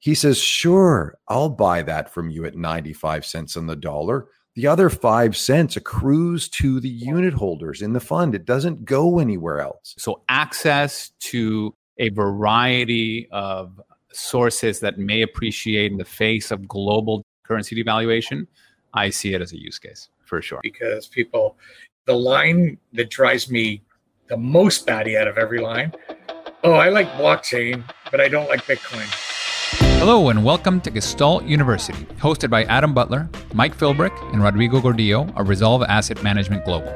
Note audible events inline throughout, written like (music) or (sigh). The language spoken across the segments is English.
He says, Sure, I'll buy that from you at 95 cents on the dollar. The other five cents accrues to the unit holders in the fund. It doesn't go anywhere else. So, access to a variety of sources that may appreciate in the face of global currency devaluation, I see it as a use case for sure. Because people, the line that drives me the most batty out of every line oh, I like blockchain, but I don't like Bitcoin. Hello, and welcome to Gestalt University, hosted by Adam Butler, Mike Philbrick, and Rodrigo Gordillo of Resolve Asset Management Global.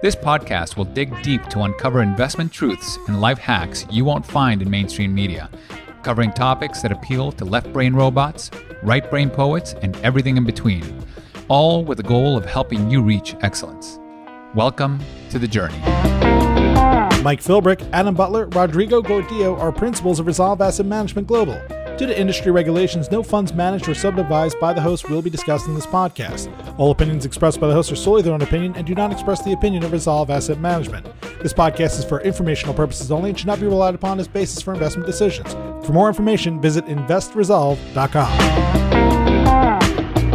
This podcast will dig deep to uncover investment truths and life hacks you won't find in mainstream media, covering topics that appeal to left brain robots, right brain poets, and everything in between, all with the goal of helping you reach excellence. Welcome to the journey. Mike Philbrick, Adam Butler, Rodrigo Gordillo are principals of Resolve Asset Management Global. Due to industry regulations, no funds managed or subadvised by the host will be discussed in this podcast. All opinions expressed by the host are solely their own opinion and do not express the opinion of Resolve Asset Management. This podcast is for informational purposes only and should not be relied upon as basis for investment decisions. For more information, visit investresolve.com.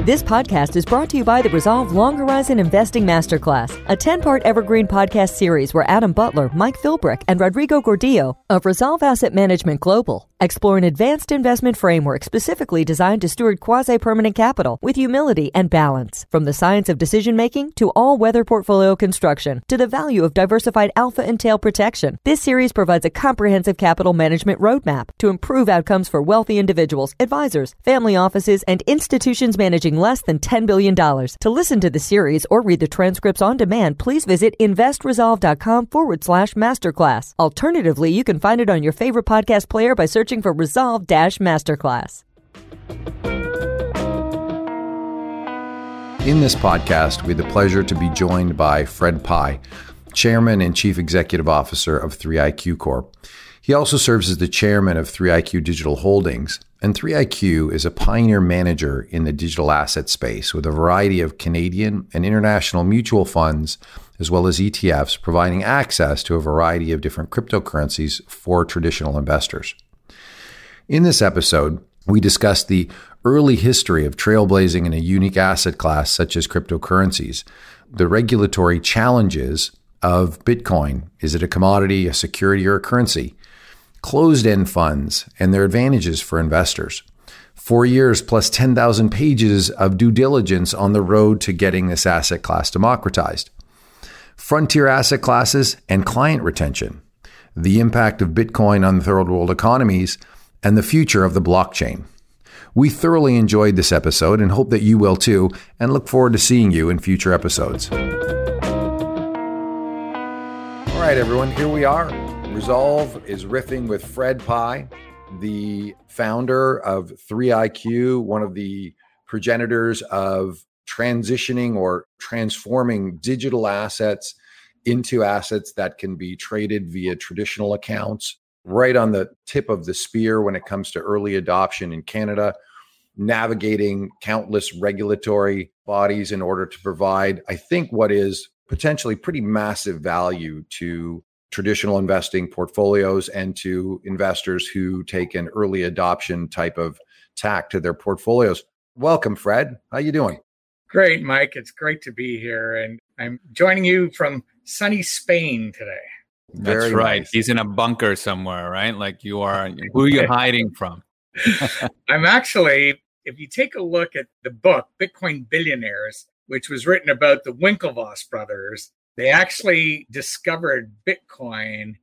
This podcast is brought to you by the Resolve Long Horizon Investing Masterclass, a 10 part evergreen podcast series where Adam Butler, Mike Philbrick, and Rodrigo Gordillo of Resolve Asset Management Global explore an advanced investment framework specifically designed to steward quasi permanent capital with humility and balance. From the science of decision making to all weather portfolio construction to the value of diversified alpha and tail protection, this series provides a comprehensive capital management roadmap to improve outcomes for wealthy individuals, advisors, family offices, and institutions managing less than $10 billion. To listen to the series or read the transcripts on demand, please visit investresolve.com forward slash masterclass. Alternatively, you can find it on your favorite podcast player by searching for Resolve Dash Masterclass. In this podcast, we have the pleasure to be joined by Fred Pye, Chairman and Chief Executive Officer of 3IQ Corp. He also serves as the chairman of 3IQ Digital Holdings, and 3IQ is a pioneer manager in the digital asset space with a variety of Canadian and international mutual funds, as well as ETFs, providing access to a variety of different cryptocurrencies for traditional investors. In this episode, we discuss the early history of trailblazing in a unique asset class such as cryptocurrencies, the regulatory challenges of Bitcoin. Is it a commodity, a security, or a currency? Closed end funds and their advantages for investors. Four years plus 10,000 pages of due diligence on the road to getting this asset class democratized. Frontier asset classes and client retention. The impact of Bitcoin on third world economies and the future of the blockchain. We thoroughly enjoyed this episode and hope that you will too, and look forward to seeing you in future episodes. All right, everyone, here we are Resolve is riffing with Fred Pye, the founder of 3IQ, one of the progenitors of transitioning or transforming digital assets into assets that can be traded via traditional accounts, right on the tip of the spear when it comes to early adoption in Canada, navigating countless regulatory bodies in order to provide, I think, what is potentially pretty massive value to traditional investing portfolios and to investors who take an early adoption type of tack to their portfolios. Welcome, Fred. How you doing? Great, Mike. It's great to be here, and I'm joining you from sunny Spain today. Very That's right. Nice. He's in a bunker somewhere, right? Like you are. (laughs) Who are you hiding from? (laughs) I'm actually. If you take a look at the book Bitcoin Billionaires, which was written about the Winklevoss brothers, they actually discovered Bitcoin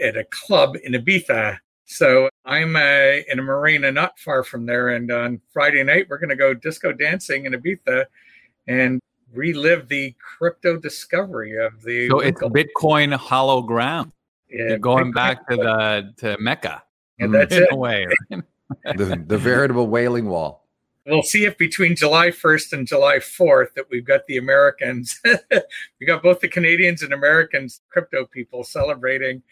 at a club in Ibiza. So I'm uh, in a marina not far from there. And on Friday night, we're going to go disco dancing in Ibiza and relive the crypto discovery of the. So it's Bitcoin hollow ground. Yeah, You're going Bitcoin back to the to Mecca. And that's in it. A way, right? (laughs) the, the veritable wailing wall we'll see if between July 1st and July 4th that we've got the Americans, (laughs) we got both the Canadians and Americans crypto people celebrating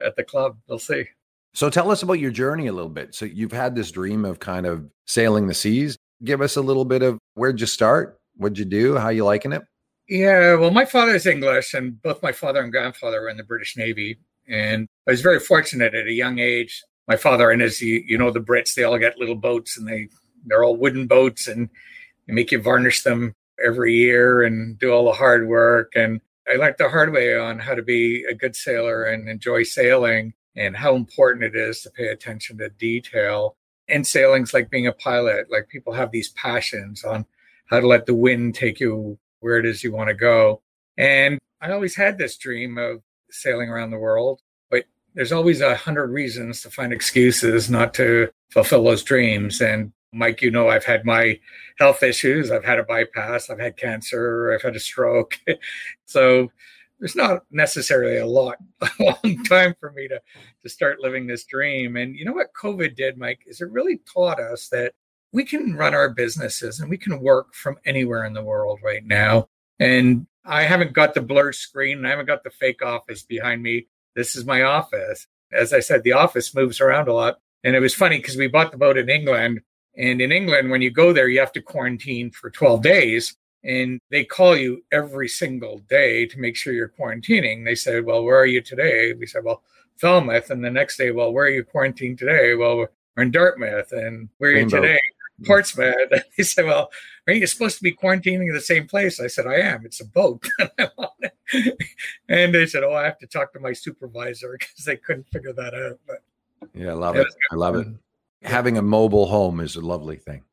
at the club. We'll see. So tell us about your journey a little bit. So you've had this dream of kind of sailing the seas. Give us a little bit of where'd you start? What'd you do? How you liking it? Yeah, well, my father's English, and both my father and grandfather were in the British Navy. And I was very fortunate at a young age my father and his, you, you know, the Brits, they all get little boats and they, they're all wooden boats and they make you varnish them every year and do all the hard work. And I learned the hard way on how to be a good sailor and enjoy sailing and how important it is to pay attention to detail. And sailing's like being a pilot. Like people have these passions on how to let the wind take you where it is you want to go. And I always had this dream of sailing around the world, but there's always a hundred reasons to find excuses not to fulfill those dreams. And Mike, you know, I've had my health issues. I've had a bypass. I've had cancer. I've had a stroke. (laughs) so there's not necessarily a lot, (laughs) a long time for me to, to start living this dream. And you know what COVID did, Mike, is it really taught us that we can run our businesses and we can work from anywhere in the world right now. And I haven't got the blur screen. I haven't got the fake office behind me. This is my office. As I said, the office moves around a lot. And it was funny because we bought the boat in England. And in England, when you go there, you have to quarantine for 12 days. And they call you every single day to make sure you're quarantining. They said, Well, where are you today? We said, Well, Falmouth. And the next day, Well, where are you quarantined today? Well, we're in Dartmouth. And where are Rainbow. you today? Portsmouth. (laughs) They said, Well, aren't you supposed to be quarantining in the same place? I said, I am. It's a boat. (laughs) and they said, Oh, I have to talk to my supervisor (laughs) because they couldn't figure that out. But yeah, I love it. I love it. Having a mobile home is a lovely thing.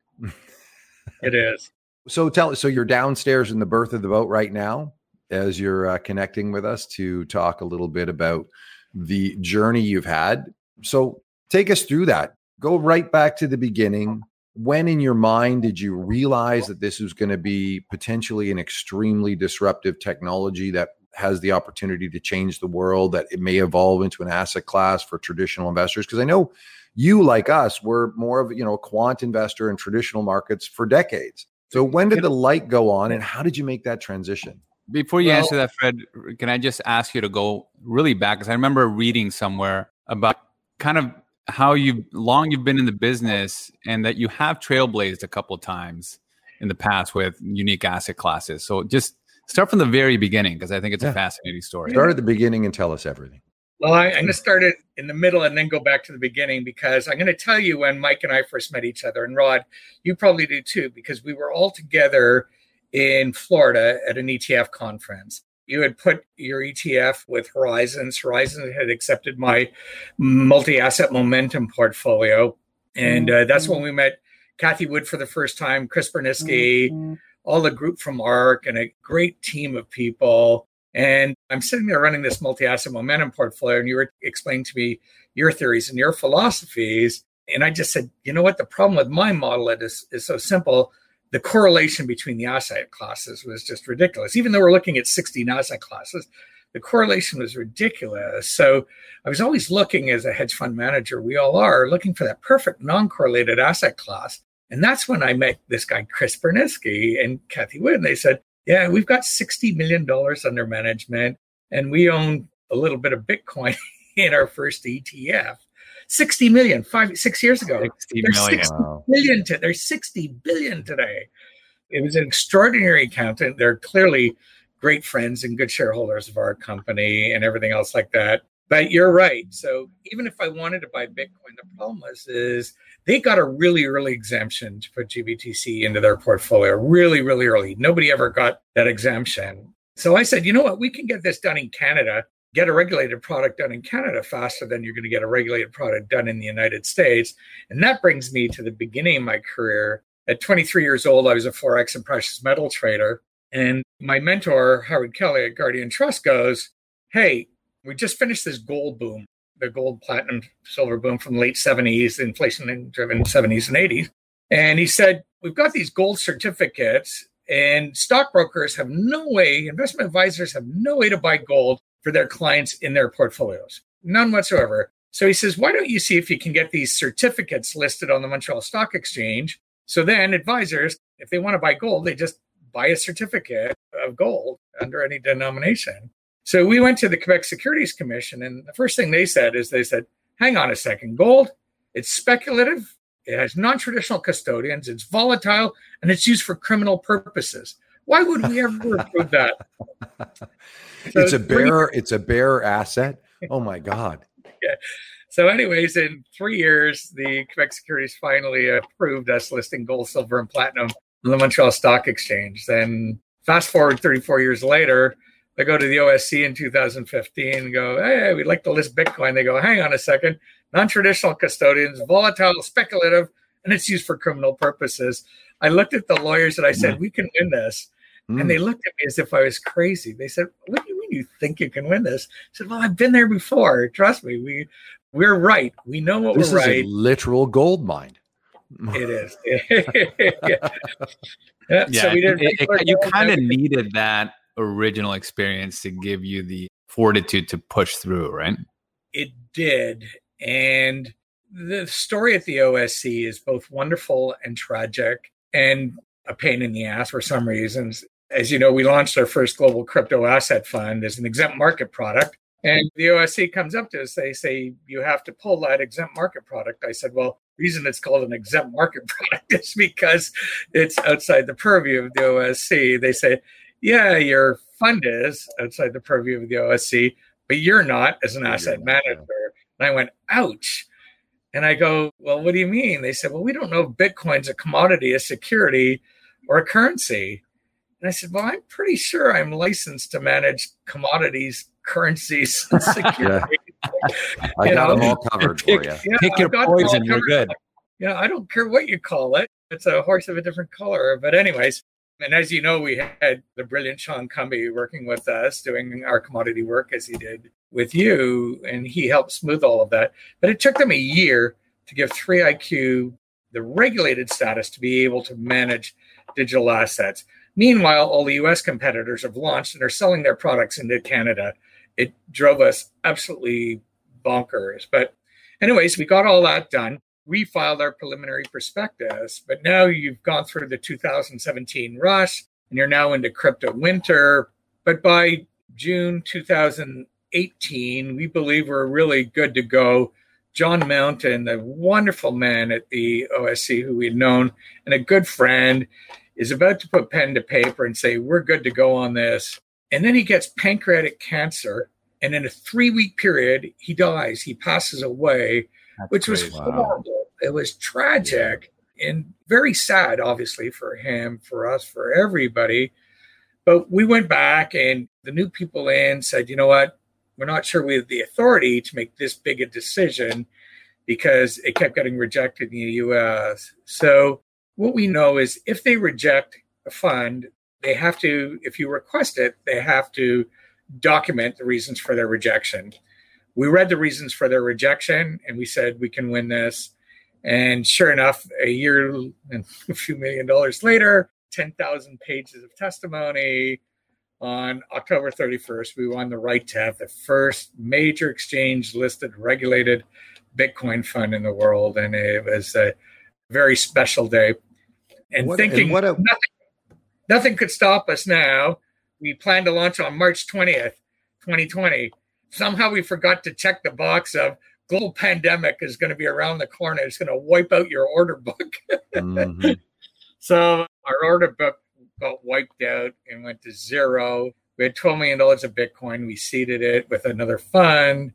it is. So tell so you're downstairs in the berth of the boat right now as you're uh, connecting with us to talk a little bit about the journey you've had. So take us through that. Go right back to the beginning when in your mind did you realize that this was going to be potentially an extremely disruptive technology that has the opportunity to change the world that it may evolve into an asset class for traditional investors because i know you like us were more of you know a quant investor in traditional markets for decades so when did the light go on and how did you make that transition before you well, answer that fred can i just ask you to go really back because i remember reading somewhere about kind of how you long you've been in the business and that you have trailblazed a couple of times in the past with unique asset classes. So just start from the very beginning because I think it's yeah. a fascinating story. Start at the beginning and tell us everything. Well, I, am going to start it in the middle and then go back to the beginning because I'm going to tell you when Mike and I first met each other. And Rod, you probably do too, because we were all together in Florida at an ETF conference you had put your ETF with Horizons. Horizons had accepted my multi asset momentum portfolio. And uh, that's when we met Cathie Wood for the first time, Chris Burniske, mm-hmm. all the group from ARK, and a great team of people. And I'm sitting there running this multi asset momentum portfolio, and you were explaining to me your theories and your philosophies. And I just said, you know what? The problem with my model is, is so simple the correlation between the asset classes was just ridiculous. Even though we're looking at 16 asset classes, the correlation was ridiculous. So I was always looking as a hedge fund manager, we all are, looking for that perfect non correlated asset class. And that's when I met this guy, Chris Burniske and Cathie Wood. And they said, Yeah, we've got $60 million under management and we own a little bit of Bitcoin (laughs) in our first ETF. 60 million five six years ago 60 there's million. 60 million to, there's 60 billion today it was an extraordinary accountant they're clearly great friends and good shareholders of our company and everything else like that but you're right so even if i wanted to buy bitcoin the problem was is they got a really early exemption to put gbtc into their portfolio really really early nobody ever got that exemption so i said you know what we can get this done in canada get a regulated product done in Canada faster than you're going to get a regulated product done in the United States. And that brings me to the beginning of my career. At 23 years old, I was a Forex and precious metal trader. And my mentor, Howard Kelly at Guardian Trust, goes, Hey, we just finished this gold boom, the gold, platinum, silver boom from the late 70s, inflation driven 70s and 80s. And he said, We've got these gold certificates, and stockbrokers have no way, investment advisors have no way to buy gold for their clients in their portfolios. None whatsoever. So he says, why don't you see if you can get these certificates listed on the Montreal Stock Exchange? So then advisors, if they want to buy gold, they just buy a certificate of gold under any denomination. So we went to the Quebec Securities Commission, and the first thing they said is they said, hang on a second, gold, it's speculative, it has non traditional custodians, it's volatile, and it's used for criminal purposes. Why would we ever approve that? So (laughs) it's a bear. It's a bear asset. Oh my god. (laughs) Yeah. So, anyways, in three years, the Quebec Securities finally approved us listing gold, silver, and platinum on the Montreal Stock Exchange. Then, fast forward 34 years later, they go to the OSC in 2015 and go, Hey, we'd like to list Bitcoin. They go, Hang on a second, non traditional custodians, volatile, speculative, and it's used for criminal purposes. I looked at the lawyers and I said, mm. We can win this. Mm. And they looked at me as if I was crazy. They said, What do you mean you think you can win this? I said, Well, I've been there before. Trust me, we we're right. We know what this we're right. literal gold mine. It is. yeah. (laughs) (laughs) yeah. So we didn't it, it, you kind of needed that original experience to give you the fortitude to push through, right? It did. And the story at the OSC is both wonderful and tragic and a pain in the ass for some reasons. As you know, we launched our first global crypto asset fund as an exempt market product. And the OSC comes up to us, they say, you have to pull that exempt market product. I said, well, reason it's called an exempt market (laughs) product is because it's outside the purview of the OSC. They say, yeah, your fund is outside the purview of the OSC, but you're not as an asset manager. And I went, ouch. And I go, well, what do you mean? They said, well, we don't know if Bitcoin's a commodity, a security, or a currency. And I said, well, I'm pretty sure I'm licensed to manage commodities, currencies, and (laughs) security. (laughs) I got know? them all covered for (laughs) you. Yeah, Pick your poison, you're good. Yeah, I don't care what you call it. It's a horse of a different color. But anyways, and as you know, we had the brilliant Sean Cumby working with us, doing our commodity work as he did with you, and he helped smooth all of that. But it took them a year to give 3IQ the regulated status to be able to manage digital assets. Meanwhile, all the US competitors have launched and are selling their products into Canada. It drove us absolutely bonkers. But, anyways, we got all that done we filed our preliminary prospectus, but now you've gone through the 2017 rush and you're now into crypto winter. But by June 2018, we believe we're really good to go. John Mountain, a wonderful man at the OSC who we'd known and a good friend, is about to put pen to paper and say, We're good to go on this. And then he gets pancreatic cancer. And in a three week period, he dies. He passes away that's which was horrible. It was tragic and very sad, obviously, for him, for us, for everybody. But we went back and the new people in said, you know what? We're not sure we have the authority to make this big a decision because it kept getting rejected in the US. So what we know is if they reject a fund, they have to, if you request it, they have to document the reasons for their rejection we read the reasons for their rejection and we said we can win this. And sure enough, a year and (laughs) a few million dollars later, 10,000 pages of testimony. On October 31st, we won the right to have the first major exchange listed, regulated Bitcoin fund in the world. And it was a very special day. And what, thinking and what a- nothing, nothing could stop us now. We plan to launch on March 20th, 2020 somehow we forgot to check the box of global pandemic is going to be around the corner. It's going to wipe out your order book. mm-hmm. (laughs) So our order book got wiped out and went to zero. We had $12 million of Bitcoin. We seeded it with another fund.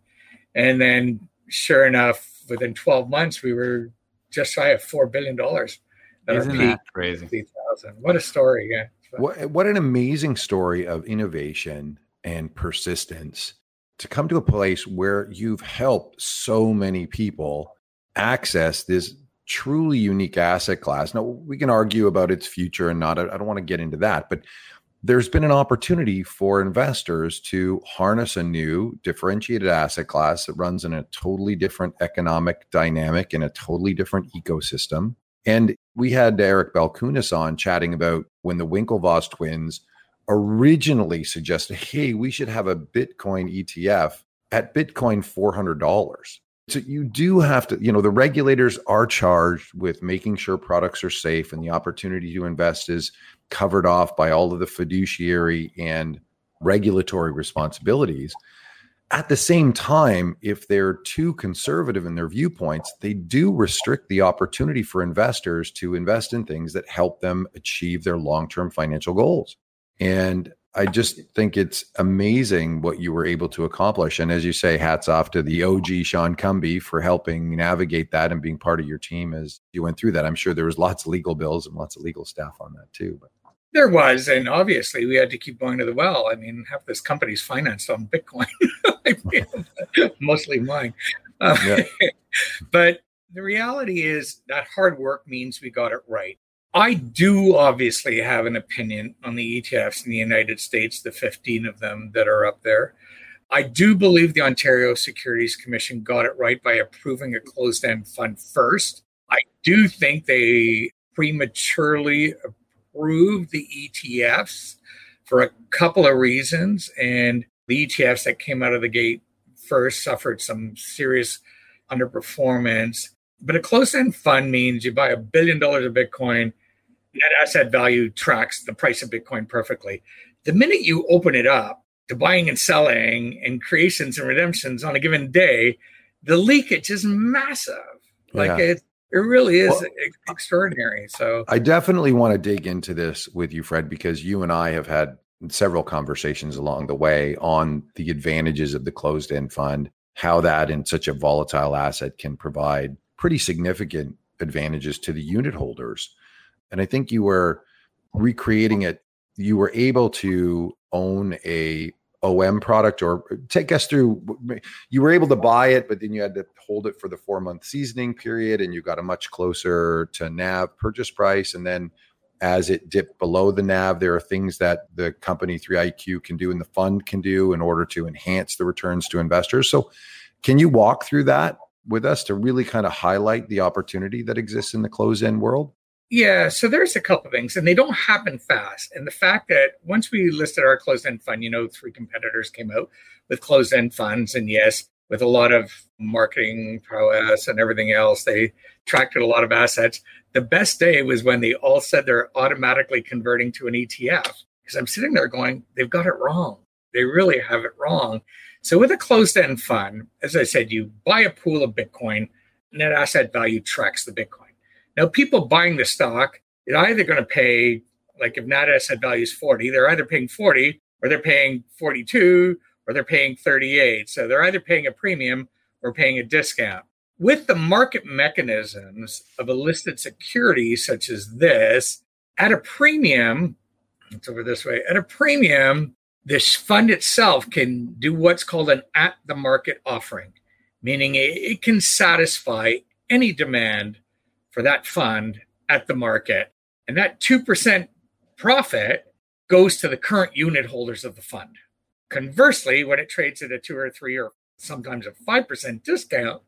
And then, sure enough, within 12 months, we were just shy of $4 billion. Isn't that crazy? What a story. Yeah. What, what an amazing story of innovation and persistence to come to a place where you've helped so many people access this truly unique asset class. Now, we can argue about its future and not, I don't want to get into that, but there's been an opportunity for investors to harness a new differentiated asset class that runs in a totally different economic dynamic in a totally different ecosystem. And we had Eric Balchunas on chatting about when the Winklevoss twins originally suggested, hey, we should have a Bitcoin ETF at Bitcoin $400. So you do have to, you know, the regulators are charged with making sure products are safe and the opportunity to invest is covered off by all of the fiduciary and regulatory responsibilities. At the same time, if they're too conservative in their viewpoints, they do restrict the opportunity for investors to invest in things that help them achieve their long term financial goals. And I just think it's amazing what you were able to accomplish. And as you say, hats off to the OG Sean Cumby for helping navigate that and being part of your team as you went through that. I'm sure there was lots of legal bills and lots of legal staff on that too. But there was, and obviously we had to keep going to the well. I mean, half this company's financed on Bitcoin, (laughs) (laughs) mostly mine. Uh, yeah. (laughs) but the reality is that hard work means we got it right. I do obviously have an opinion on the ETFs in the United States, the 15 of them that are up there. I do believe the Ontario Securities Commission got it right by approving a closed end fund first. I do think they prematurely approved the ETFs for a couple of reasons. And the ETFs that came out of the gate first suffered some serious underperformance. But a closed end fund means you buy a billion dollars of Bitcoin, net asset value tracks the price of Bitcoin perfectly. The minute you open it up to buying and selling and creations and redemptions on a given day, the leakage is massive. Like yeah. it, it really is well, extraordinary. So I definitely want to dig into this with you, Fred, because you and I have had several conversations along the way on the advantages of the closed end fund, how that in such a volatile asset can provide pretty significant advantages to the unit holders. And I think you were recreating it. You were able to own a OM product or take us through you were able to buy it, but then you had to hold it for the four month seasoning period and you got a much closer to NAV purchase price. And then as it dipped below the NAV, there are things that the company 3IQ can do and the fund can do in order to enhance the returns to investors. So can you walk through that with us to really kind of highlight the opportunity that exists in the closed end world? Yeah, so there's a couple of things, and they don't happen fast. And the fact that once we listed our closed end fund, you know, three competitors came out with closed end funds, and yes, with a lot of marketing prowess and everything else, they attracted a lot of assets. The best day was when they all said they're automatically converting to an ETF. Because I'm sitting there going, they've got it wrong. They really have it wrong. So with a closed end fund, as I said, you buy a pool of Bitcoin, net asset value tracks the Bitcoin. Now, people buying the stock, they're either going to pay, like if net asset value is 40, they're either paying 40 or they're paying 42 or they're paying 38. So they're either paying a premium or paying a discount. With the market mechanisms of a listed security such as this, at a premium, it's over this way, at a premium, this fund itself can do what's called an at the market offering, meaning it, can satisfy any demand for that fund at the market. And that 2% profit goes to the current unit holders of the fund. Conversely, when it trades at a two or three or sometimes a 5% discount,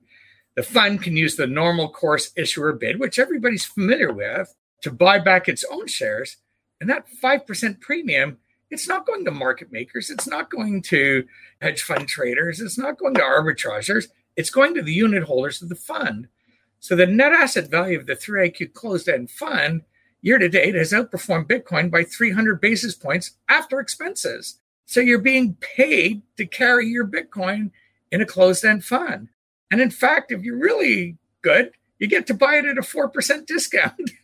the fund can use the normal course issuer bid, which everybody's familiar with, to buy back its own shares. And that 5% premium, it's not going to market makers. It's not going to hedge fund traders. It's not going to arbitrageurs. It's going to the unit holders of the fund. So the net asset value of the 3IQ closed end fund year to date has outperformed Bitcoin by 300 basis points after expenses. So you're being paid to carry your Bitcoin in a closed end fund. And in fact, if you're really good, you get to buy it at a 4% discount (laughs)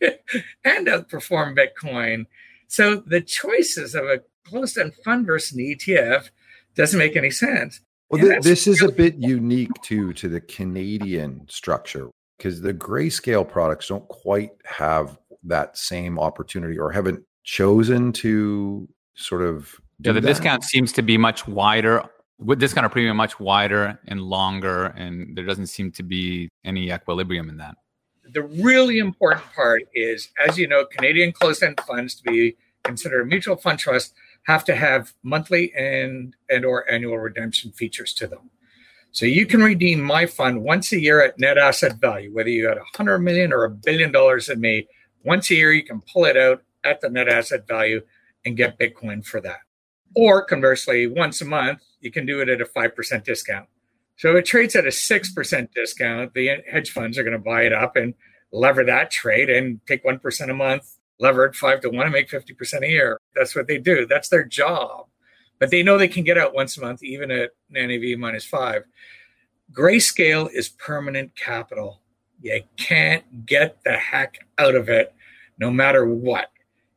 and outperform Bitcoin. So the choices of a closed end fund versus an ETF doesn't make any sense. Well, th- this is a bit unique too to the Canadian structure because the grayscale products don't quite have that same opportunity or haven't chosen to sort of yeah the that. discount seems to be much wider with discount of premium much wider and longer and there doesn't seem to be any equilibrium in that the really important part is as you know canadian closed-end funds to be considered a mutual fund trust have to have monthly and and or annual redemption features to them so you can redeem my fund once a year at net asset value, whether you had a hundred million or a billion dollars in me. Once a year, you can pull it out at the net asset value and get Bitcoin for that. Or conversely, once a month, you can do it at a 5% discount. So it trades at a 6% discount. The hedge funds are going to buy it up and lever that trade and take 1% a month, lever it five to one and make 50% a year. That's what they do. That's their job but they know they can get out once a month, even at NAV minus five. Grayscale is permanent capital. You can't get the heck out of it no matter what.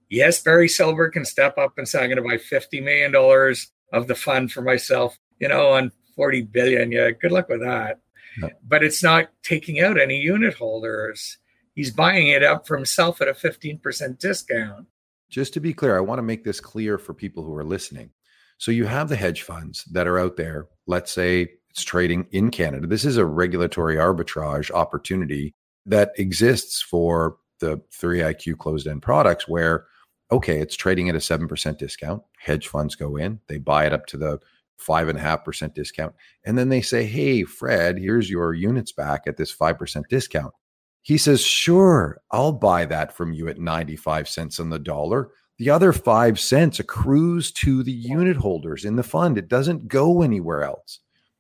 Yes, Barry Silbert can step up and say, I'm going to buy $50 million of the fund for myself, you know, on 40 billion. Yeah, good luck with that. No. But it's not taking out any unit holders. He's buying it up for himself at a 15% discount. Just to be clear, I want to make this clear for people who are listening. So you have the hedge funds that are out there. Let's say it's trading in Canada. This is a regulatory arbitrage opportunity that exists for the 3IQ closed end products where okay, it's trading at a 7% discount. Hedge funds go in, they buy it up to the five and a half percent discount. And then they say, Hey, Fred, here's your units back at this 5% discount. He says, Sure, I'll buy that from you at 95 cents on the dollar. The other five cents accrues to the unit holders in the fund. It doesn't go anywhere else.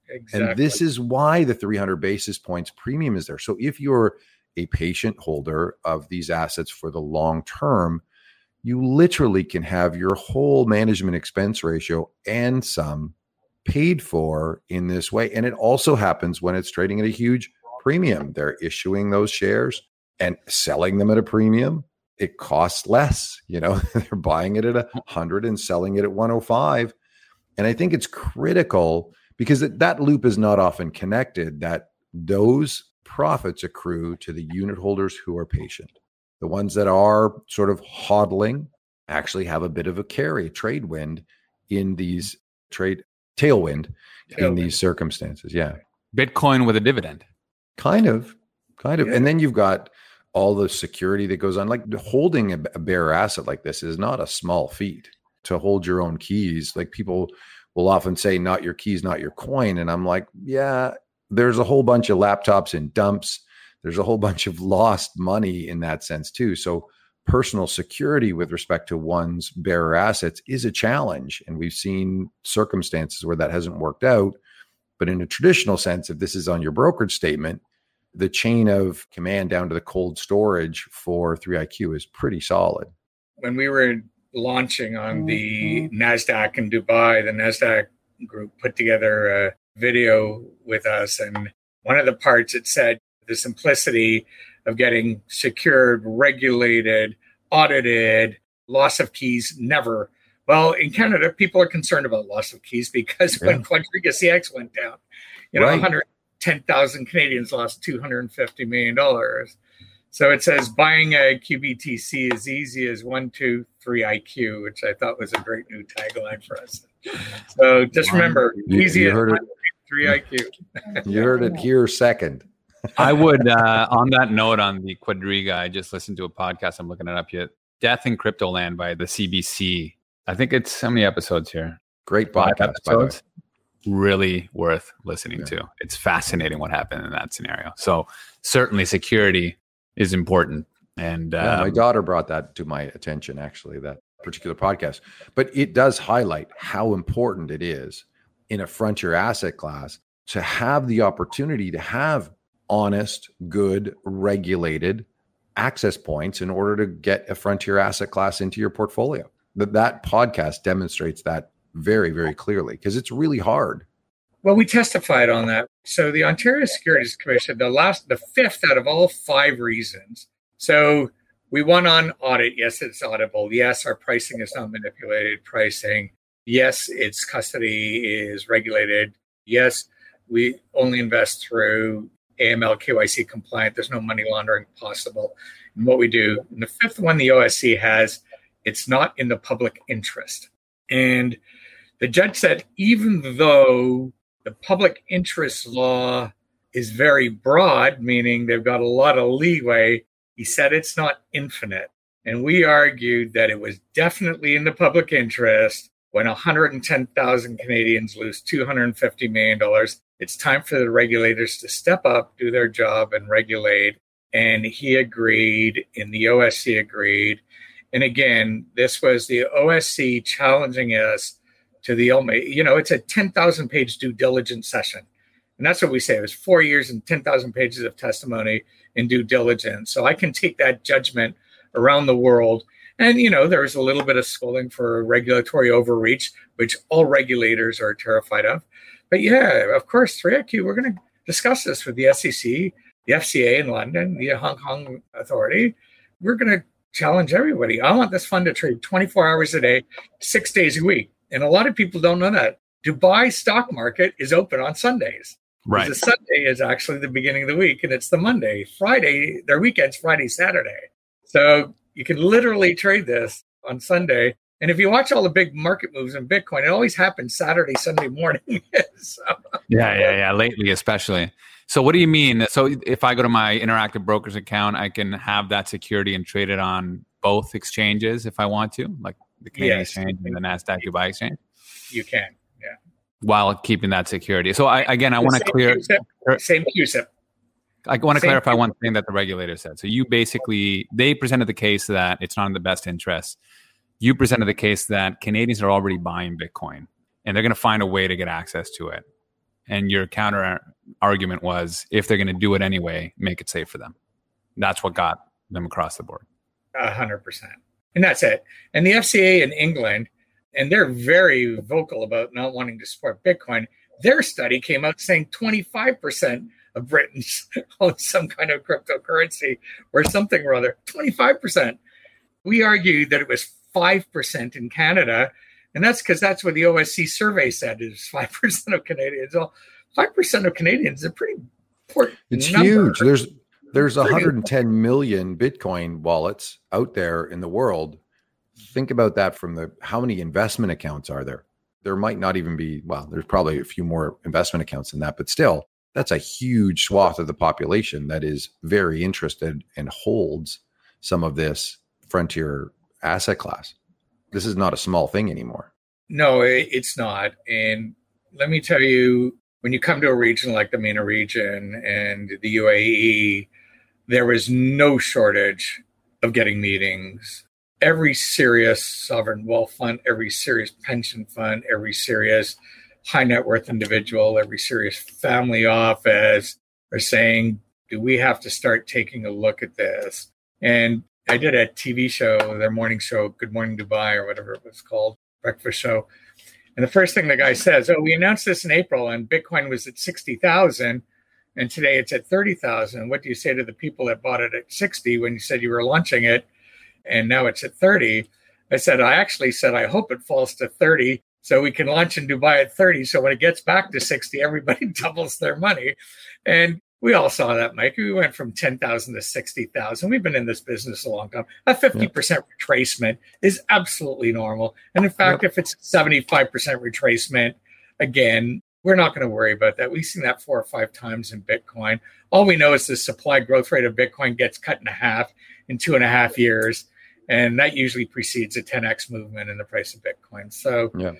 Exactly. And this is why the 300 basis points premium is there. So if you're a patient holder of these assets for the long term, you literally can have your whole management expense ratio and some paid for in this way. And it also happens when it's trading at a huge premium. They're issuing those shares and selling them at a premium. It costs less. You know, (laughs) they're buying it at a hundred and selling it at 105. And I think it's critical because that loop is not often connected that those profits accrue to the unit holders who are patient. The ones that are sort of hodling actually have a bit of a carry, trade wind in these trade tailwind, tailwind. in these circumstances. Yeah. Bitcoin with a dividend. Kind of. Kind of. Yeah. And then you've got all the security that goes on. Like holding a, a bearer asset like this is not a small feat to hold your own keys. Like people will often say, not your keys, not your coin. And I'm like, yeah, there's a whole bunch of laptops in dumps there's a whole (laughs) bunch of lost money in that sense too. So personal security with respect to one's bearer assets is a challenge. And we've seen circumstances where that hasn't worked out. But in a traditional sense, if this is on your brokerage statement, the chain of command down to the cold storage for 3IQ is pretty solid. When we were launching on the mm-hmm. NASDAQ in Dubai, the NASDAQ group put together a video with us. And one of the parts it said, the simplicity of getting secured, regulated, audited, loss of keys, never. Well, in Canada, people are concerned about loss of keys because yeah. when Quadriga CX went down, you know, right. 110,000 Canadians lost $250 million. So it says buying a QBTC is easy as one, two, three IQ, which I thought was a great new tagline for us. So just remember, you, easy you as one, three IQ. you heard it (laughs) here second. I would, uh, on that note, on the Quadriga, I just listened to a podcast. I'm looking it up yet. Death in Crypto Land by the CBC. I think it's how many episodes here? Great podcast. Episodes. Really worth listening yeah. to. It's fascinating what happened in that scenario. So certainly security is important. And yeah, my um, daughter brought that to my attention, actually, that particular podcast. But it does highlight how important it is in a frontier asset class to have the opportunity to have honest, good, regulated access points in order to get a frontier asset class into your portfolio. That that podcast demonstrates that very, very clearly because it's really hard. Well, we testified on that. So the Ontario Securities Commission, the last, the fifth out of all five reasons. So we won on audit. Yes, it's audible. Yes, our pricing is not manipulated pricing. Yes, its custody is regulated. Yes, we only invest through AML KYC compliant. There's no money laundering possible. And what we do, and the fifth one the OSC has, it's not in the public interest. And the judge said, even though the public interest law is very broad, meaning they've got a lot of leeway, he said it's not infinite. And we argued that it was definitely in the public interest when 110,000 Canadians lose $250 million it's time for the regulators to step up, do their job, and regulate. And he agreed, and the OSC agreed. And again, this was the OSC challenging us to the ultimate. You know, it's a 10,000 page due diligence session. And that's what we say. It was four years and 10,000 pages of testimony in due diligence. So I can take that judgment around the world. And, you know, there was a little bit of schooling for regulatory overreach, which all regulators are terrified of. But yeah, of course, 3IQ, we're going to discuss this with the SEC, the FCA in London, the Hong Kong Authority. We're going to challenge everybody. I want this fund to trade 24 hours a day, six days a week. And a lot of people don't know that. Dubai stock market is open on Sundays. Right. The Sunday is actually the beginning of the week and it's the Monday. Friday, their weekend's Friday, Saturday. So you can literally trade this on Sunday. And if you watch all the big market moves in Bitcoin, it always happens Saturday, Sunday morning. (laughs) so, yeah, yeah, yeah. Lately, especially. So, what do you mean? So, if I go to my Interactive Brokers account, I can have that security and trade it on both exchanges if I want to, like the Canadian Yes. exchange and the Nasdaq Dubai exchange, you can. Yeah. While keeping that security. So, I again, I want to clear. CUSIP, Same CUSIP. I want to clarify thing. one thing that the regulator said. So you basically they presented the case that it's not in the best interest. You presented the case that Canadians are already buying Bitcoin and they're going to find a way to get access to it. And your counter argument was if they're going to do it anyway, make it safe for them. That's what got them across the board. A hundred percent. And that's it. And the FCA in England, and they're very vocal about not wanting to support Bitcoin. Their study came out saying 25% of Britons (laughs) own some kind of cryptocurrency or something or other. 25%. We argued that it was 5% in Canada. And that's because that's what the OSC survey said is (laughs) 5% of Canadians. Well, 5% of Canadians is a pretty important It's number. huge. There's there's 110 million Bitcoin wallets out there in the world. Think about that from the how many investment accounts are there? There might not even be, well, there's probably a few more investment accounts than that, but still, that's a huge swath of the population that is very interested and holds some of this frontier asset class. This is not a small thing anymore. No, it's not. And let me tell you, when you come to a region like the MENA region and the UAE, there was no shortage of getting meetings. Every serious sovereign wealth fund, every serious pension fund, every serious high net worth individual, every serious family office are saying, do we have to start taking a look at this? And I did a TV show, their morning show, Good Morning Dubai, or whatever it was called, breakfast show. And the first thing the guy says, "Oh, we announced this in April, and Bitcoin was at sixty thousand, and today it's at thirty thousand. What do you say to the people that bought it at sixty when you said you were launching it, and now it's at 30? I said, I actually said I hope it falls to thirty, so we can launch in Dubai at thirty. So when it gets back to sixty, everybody (laughs) doubles their money, and we all saw that, Mike. We went from 10,000 to 60,000. We've been in this business a long time. A 50% retracement is absolutely normal. And in fact, if it's 75% retracement, again, we're not going to worry about that. We've seen that four or five times in Bitcoin. All we know is the supply growth rate of Bitcoin gets cut in half in two and a half years. And that usually precedes a 10x movement in the price of Bitcoin. So Yeah.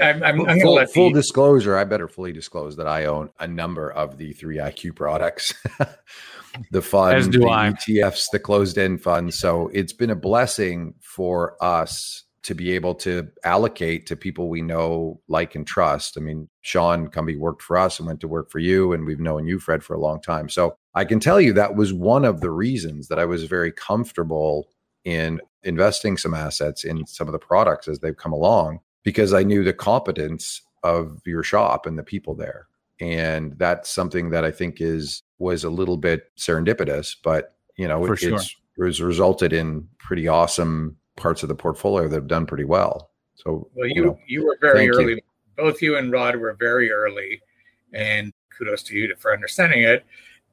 I, I'm, I'm, I'm full, let full the, disclosure, I better fully disclose that I own a number of the three IQ products, (laughs) the fund, As do the I. ETFs, the closed end funds. So it's been a blessing for us to be able to allocate to people we know, like, and trust. I mean, Sean Cumby worked for us and went to work for you, and we've known you, Fred, for a long time. So I can tell you that was one of the reasons that I was very comfortable in investing some assets in some of the products as they've come along because I knew the competence of your shop and the people there. And that's something that I think is was a little bit serendipitous, but you know, For it, sure. it's was resulted in pretty awesome parts of the portfolio that have done pretty well. So Well, you you know, you were very thank you. early. Both you and Rod were very early, and kudos to you for understanding it.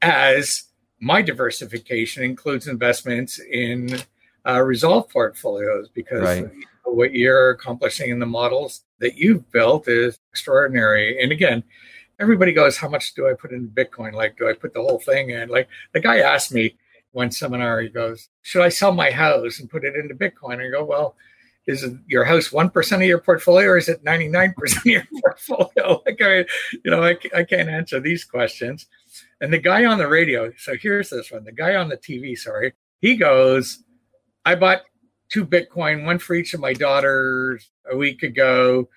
As my diversification includes investments in uh, resolve portfolios, because Right. What you're accomplishing in the models that you've built is extraordinary. And again, everybody goes, "How much do I put in Bitcoin? Like, do I put the whole thing in?" Like the guy asked me one seminar, he goes, "Should I sell my house and put it into Bitcoin?" I go, "Well." is your house 1% of your portfolio or is it 99% of your (laughs) portfolio like I, you know I, I can't answer these questions and the guy on the radio so here's this one the guy on the tv sorry he goes i bought two bitcoin one for each of my daughters a week ago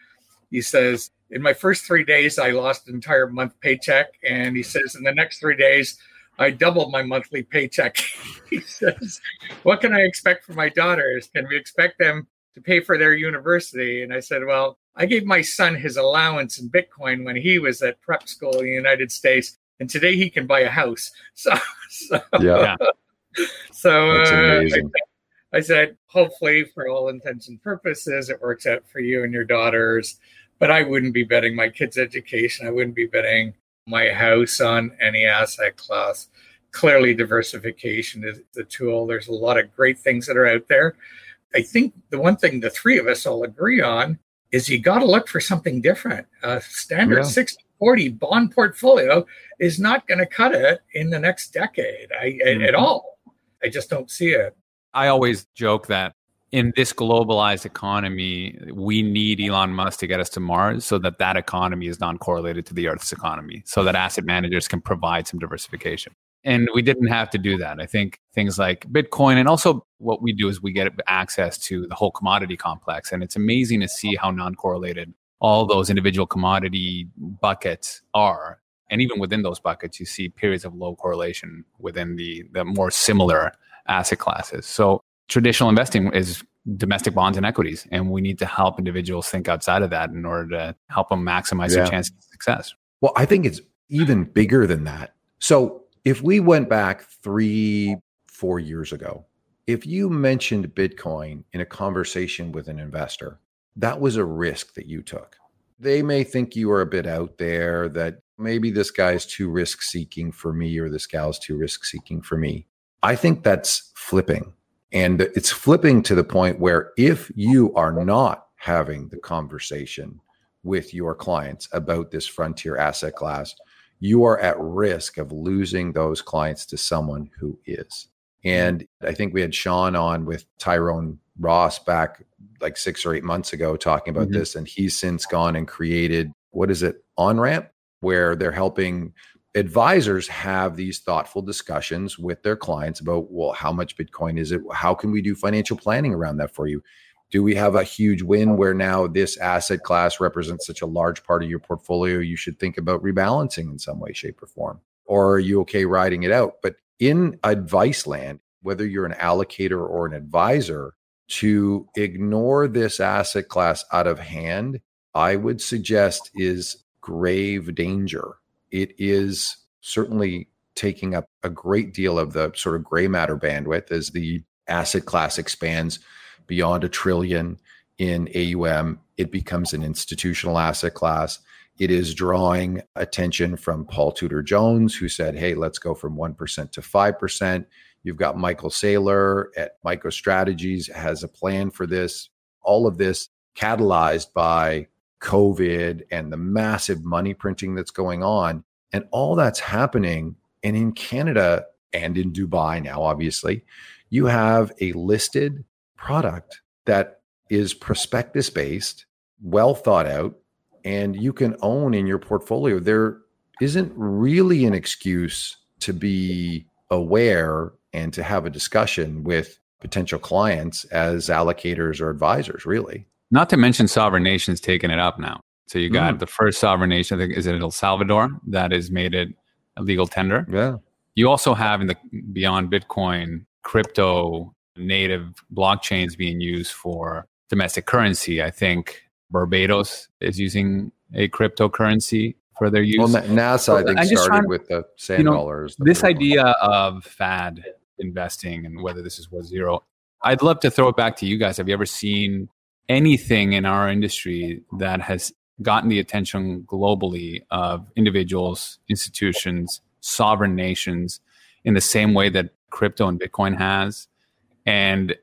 he says in my first three days i lost an entire month paycheck and he says in the next three days I doubled my monthly paycheck. (laughs) he says, What can I expect from my daughters? Can we expect them to pay for their university. And I said, Well, I gave my son his allowance in Bitcoin when he was at prep school in the United States. And today he can buy a house. (laughs) So, so, yeah, (laughs) so uh, I, amazing. I said, hopefully, for all intents and purposes, it works out for you and your daughters. But I wouldn't be betting my kids' education. I wouldn't be betting my house on any asset class. Clearly, diversification is the tool. There's a lot of great things that are out there. I think the one thing the three of us all agree on is you got to look for something different. A standard yeah. 60 40 bond portfolio is not going to cut it in the next decade I, mm-hmm. at all. I just don't see it. I always joke that in this globalized economy, we need Elon Musk to get us to Mars so that that economy is non correlated to the Earth's economy, so that asset managers can provide some diversification. And we didn't have to do that. I think things like Bitcoin and also what we do is we get access to the whole commodity complex. And it's amazing to see how non correlated all those individual commodity buckets are. And even within those buckets, you see periods of low correlation within the, the more similar asset classes. So traditional investing is domestic bonds and equities, and we need to help individuals think outside of that in order to help them maximize yeah. their chances of success. Well, I think it's even bigger than that. So if we went back three, four years ago, if you mentioned Bitcoin in a conversation with an investor, that was a risk that you took. They may think you are a bit out there, that maybe this guy's too risk seeking for me or this gal's too risk seeking for me. I think that's flipping. And it's flipping to the point where if you are not having the conversation with your clients about this frontier asset class, you are at risk of losing those clients to someone who is. And I think we had Sean on with Tyrone Ross back like six or eight months ago talking about mm-hmm. this. And he's since gone and created what is it, On Ramp, where they're helping advisors have these thoughtful discussions with their clients about well how much bitcoin is it? How can we do financial planning around that for you? Do we have a huge win where now this asset class represents such a large part of your portfolio you should think about rebalancing in some way shape or form? Or are you okay riding it out? But in advice land whether you're an allocator or an advisor to ignore this asset class out of hand i would suggest is grave danger it is certainly taking up a great deal of the sort of gray matter bandwidth as the asset class expands beyond a trillion in AUM. It becomes an institutional asset class. It is drawing attention from Paul Tudor Jones, who said, hey, let's go from 1% to 5%. You've got Michael Saylor at MicroStrategies has a plan for this. All of this catalyzed by COVID and the massive money printing that's going on. And all that's happening. And in Canada and in Dubai now, obviously, you have a listed product that is prospectus based, well thought out, and you can own in your portfolio. There isn't really an excuse to be aware and to have a discussion with potential clients as allocators or advisors, really. Not to mention sovereign nations taking it up now. So you got mm. the first sovereign nation, I think, is it El Salvador that has made it a legal tender. Yeah. You also have in the beyond Bitcoin crypto native blockchains being used for domestic currency. I think Barbados is using a cryptocurrency for their use. Well, Nassau, I think, I started with the sand you know, dollars. This idea of fad investing and whether this is what zero. I'd love to throw it back to you guys. Have you ever seen anything in our industry that has gotten the attention globally of individuals, institutions, sovereign nations in the same way that crypto and Bitcoin has. And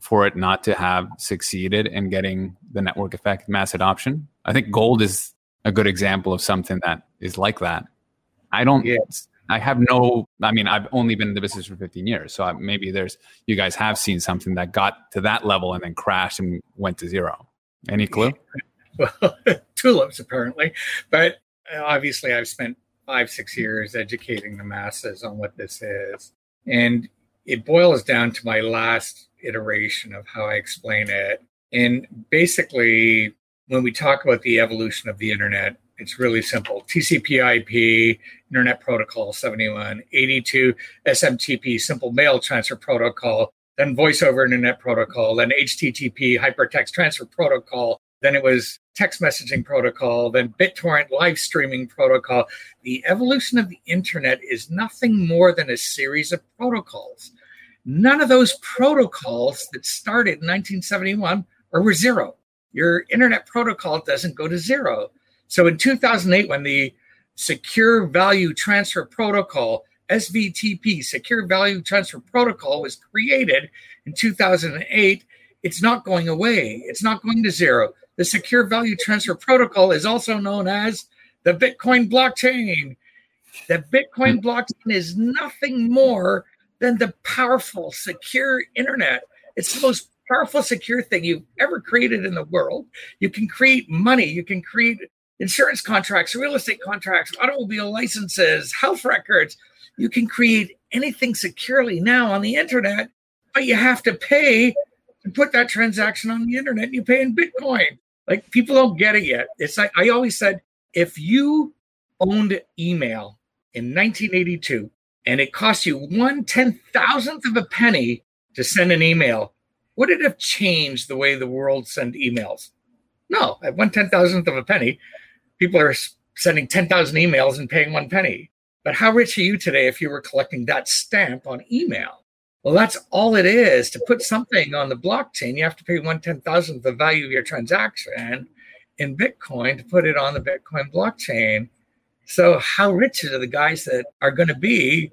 for it not to have succeeded in getting the network effect mass adoption. I think gold is a good example of something that is like that. I don't, yes. I have no, I mean, I've only been in the business for 15 years. So I, maybe there's, you guys have seen something that got to that level and then crashed and went to zero. Any clue? (laughs) well, (laughs) tulips apparently. But uh, obviously, I've spent five, six years educating the masses on what this is. And it boils down to my last iteration of how I explain it. And basically, when we talk about the evolution of the internet, it's really simple. TCP IP, Internet Protocol 71, 82, SMTP, Simple Mail Transfer Protocol, then Voice over Internet Protocol, then HTTP, Hypertext Transfer Protocol, then it was text messaging protocol, then BitTorrent live streaming protocol. The evolution of the internet is nothing more than a series of protocols. None of those protocols that started in 1971 or were zero. Your internet protocol doesn't go to zero. So in 2008, when the Secure Value Transfer Protocol, SVTP, Secure Value Transfer Protocol, was created in 2008, it's not going away. It's not going to zero. The Secure Value Transfer Protocol is also known as the Bitcoin blockchain. The Bitcoin hmm. blockchain is nothing more than the powerful, secure internet. It's the most powerful, secure thing you've ever created in the world. You can create money, you can create insurance contracts, real estate contracts, automobile licenses, health records. You can create anything securely now on the internet, but you have to pay to put that transaction on the internet. and You pay in Bitcoin. Like people don't get it yet. It's like I always said if you owned email in 1982 and it cost you one ten thousandth of a penny to send an email, would it have changed the way the world sent emails? No, at one ten thousandth of a penny, people are sending 10,000 emails and paying one penny. But how rich are you today if you were collecting that stamp on email? Well, that's all it is. To put something on the blockchain, you have to pay one ten thousandth the value of your transaction in Bitcoin to put it on the Bitcoin blockchain. So, how rich are the guys that are going to be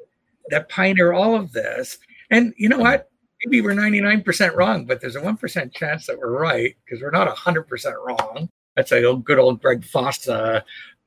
that pioneer all of this? And you know what? Maybe we're 99% wrong, but there's a 1% chance that we're right because we're not 100% wrong. That's a good old Greg Fossa.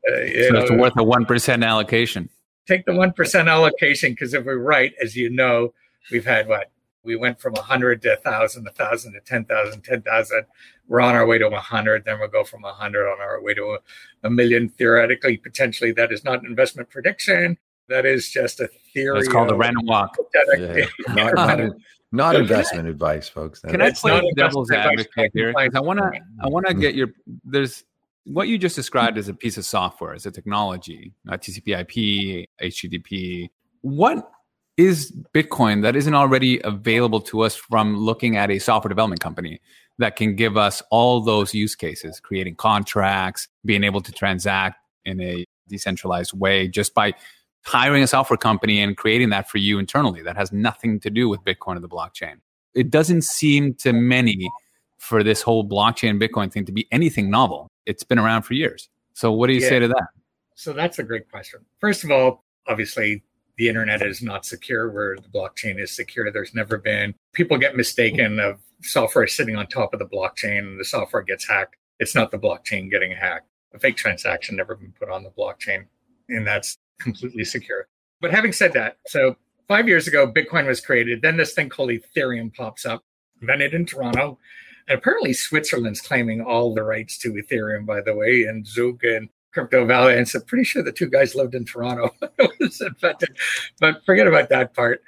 Uh, so it's worth a 1% allocation. Take the 1% allocation because if we're right, as you know, we've had what? We went from 100 to 1,000, 1,000 to 10,000, 10,000. We're on our way to 100. Then we'll go from 100 on our way to a, a million. Theoretically, potentially, that is not an investment prediction. That is just a theory. It's called a random walk. Yeah. (laughs) not, not, not investment advice, folks. Can I play devil's advocate here? I want to. I want to get your. There's what you just described as a piece of software, as a technology, TCP/IP, HTTP. What is Bitcoin that isn't already available to us from looking at a software development company that can give us all those use cases, creating contracts, being able to transact in a decentralized way just by hiring a software company and creating that for you internally that has nothing to do with Bitcoin or the blockchain. It doesn't seem to many for this whole blockchain Bitcoin thing to be anything novel. It's been around for years. So what do you yeah. say to that? So that's a great question. First of all, obviously the internet is not secure where the blockchain is secure. There's never been people get mistaken of software sitting on top of the blockchain and the software gets hacked. It's not the blockchain getting hacked. A fake transaction never been put on the blockchain, and that's completely secure. But having said that, so five years ago, Bitcoin was created. Then this thing called Ethereum pops up, invented in Toronto. And apparently, Switzerland's claiming all the rights to Ethereum, by the way, and Zug and Crypto Valley. And so pretty sure the two guys lived in Toronto. (laughs) But forget about that part.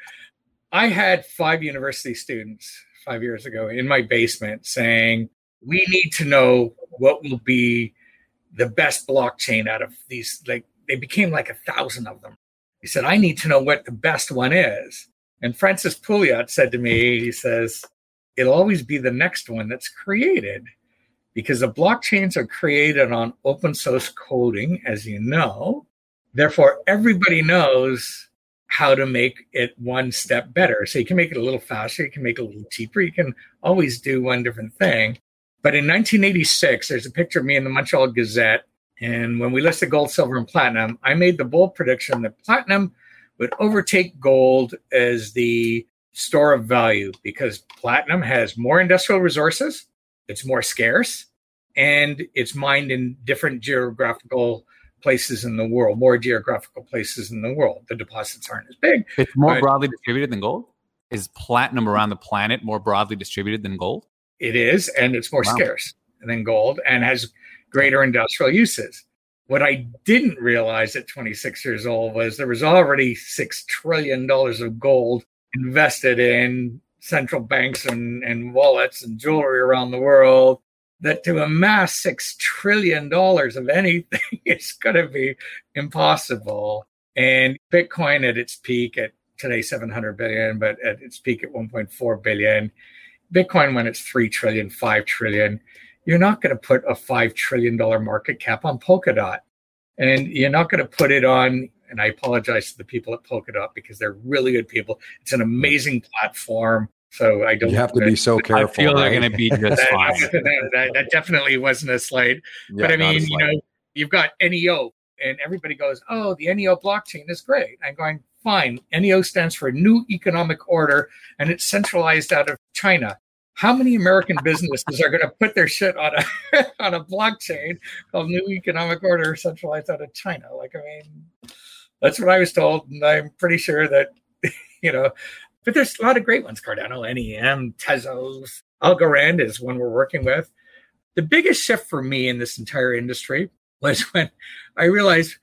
I had five university students five years ago in my basement saying, we need to know what will be the best blockchain out of these. Like they became like a thousand of them. He said, I need to know what the best one is. And Francis Pouliot said to me, he says, it'll always be the next one that's created because the blockchains are created on open source coding, as you know. Therefore, everybody knows how to make it one step better. So you can make it a little faster, you can make it a little cheaper, you can always do one different thing. But in 1986, there's a picture of me in the Montreal Gazette. And when we listed gold, silver, and platinum, I made the bold prediction that platinum would overtake gold as the store of value because platinum has more industrial resources it's more scarce and it's mined in different geographical places in the world, more geographical places in the world. The deposits aren't as big. It's more broadly distributed than gold? Is platinum around the planet more broadly distributed than gold? It is, and it's more wow. scarce than gold and has greater industrial uses. What I didn't realize at 26 years old was there was already $6 trillion of gold invested in central banks and, and wallets and jewelry around the world that to amass six trillion dollars of anything (laughs) is going to be impossible. And Bitcoin at its peak at today 700 billion, but at its peak at 1.4 billion, Bitcoin when it's 3 trillion, 5 trillion, you're not going to put a $5 trillion market cap on Polkadot. And you're not going to put it on And I apologize to the people at Polkadot because they're really good people. It's an amazing platform. So I don't. You have to be so careful. I feel right? they're going to be just (laughs) that, fine. that, that, that definitely wasn't a slide. Yeah, but I mean, you know, you've got NEO, and everybody goes, "Oh, the NEO blockchain is great." I'm going, "Fine." NEO stands for New Economic Order, and it's centralized out of China. How many American businesses are going to put their shit on a (laughs) on a blockchain called New Economic Order, centralized out of China? Like, I mean, that's what I was told, and I'm pretty sure that (laughs) you know. But there's a lot of great ones: Cardano, NEM, Tezos, Algorand is one we're working with the biggest shift for me in this entire industry was (laughs) when I realized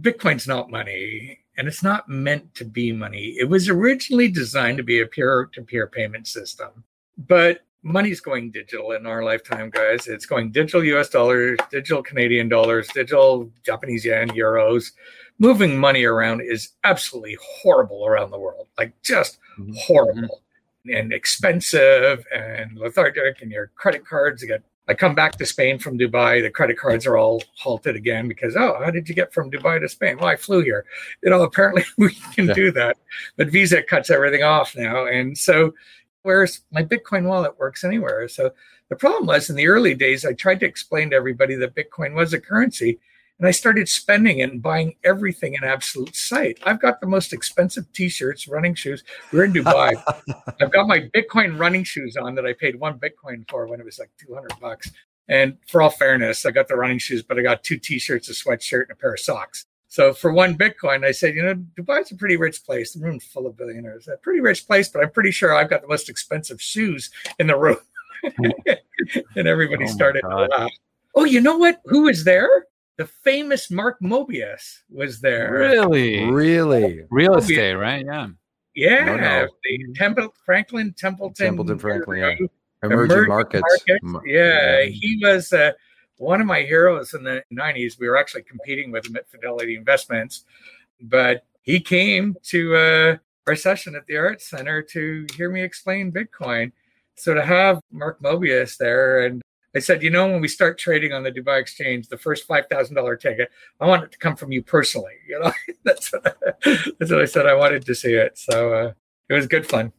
Bitcoin's not money and it's not meant to be money. It was originally designed to be a peer to peer payment system, but money's going digital in our lifetime, guys. It's going digital US dollars, digital Canadian dollars, digital Japanese yen, euros. Moving money around is absolutely horrible around the world, like just Mhm. horrible and expensive and lethargic, and your credit cards get I come back to Spain from Dubai. The credit cards are all halted again because, oh, how did you get from Dubai to Spain? Well, I flew here. You know, apparently (laughs) we can Yeah. do that, but Visa cuts everything off now. And so, whereas my Bitcoin wallet works anywhere. So the problem was in the early days, I tried to explain to everybody that Bitcoin was a currency. And I started spending and buying everything in absolute sight. I've got the most expensive t-shirts, running shoes. We're in Dubai. (laughs) I've got my Bitcoin running shoes on that I paid one Bitcoin for when it was like 200 bucks. And for all fairness, I got the running shoes, but I got two t-shirts, a sweatshirt, and a pair of socks. So for one Bitcoin, I said, you know, Dubai's a pretty rich place. The room's full of billionaires. A pretty rich place, but I'm pretty sure I've got the most expensive shoes in the room. Hmm. (laughs) and everybody Oh started to laugh. Oh, you know what? Who was there? The famous Mark Mobius was there. Really? Really? Real Oh, estate, right? Yeah. Yeah, No, no. the Temple Franklin Templeton. Templeton Franklin, yeah. Emerging Emerging markets. markets. Yeah, he was uh, one of my heroes in the 90s. We were actually competing with him at Fidelity Investments, but he came to uh, our session at the Arts Center to hear me explain Bitcoin. So to have Mark Mobius there, and I said, you know, when we start trading on the Dubai Exchange, the first five thousand dollar ticket, I want it to come from you personally. (laughs) You know, that's what, that's what I said. I wanted to see it, so uh, it was good fun.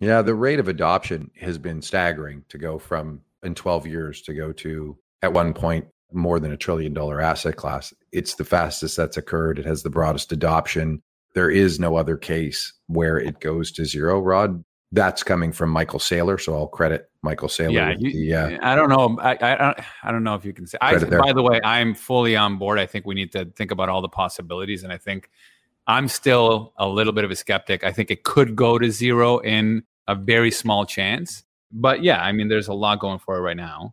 Yeah, the rate of adoption has been staggering to go from in 12 years to go to at one point more than a trillion dollar asset class. It's the fastest that's occurred. It has the broadest adoption. There is no other case where it goes to zero, Rod. That's coming from Michael Saylor, so I'll credit Michael Saylor. Yeah, you- the, uh, I don't know. I, I don't- I don't know if you can say. I, by the way, I'm fully on board. I think we need to think about all the possibilities, and I think I'm still a little bit of a skeptic. I think it could go to zero in a very small chance, but yeah, I mean, there's a lot going for it right now,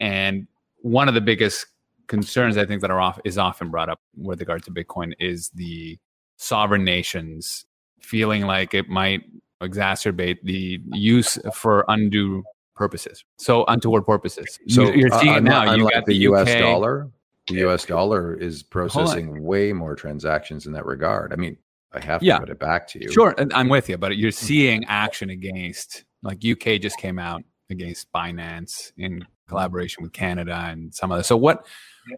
and one of the biggest concerns I think that are off is often brought up with regard to Bitcoin is the sovereign nations feeling like it might exacerbate the use for undue purposes. So untoward purposes. so you, are seeing uh, it now. You unlike got the, the, US UK. dollar. The US dollar is processing way more transactions in that regard. I mean, I have to Yeah. put it back to you. Sure, and I'm with you, but you're seeing action against like UK just came out against Binance in collaboration with Canada and some other. So what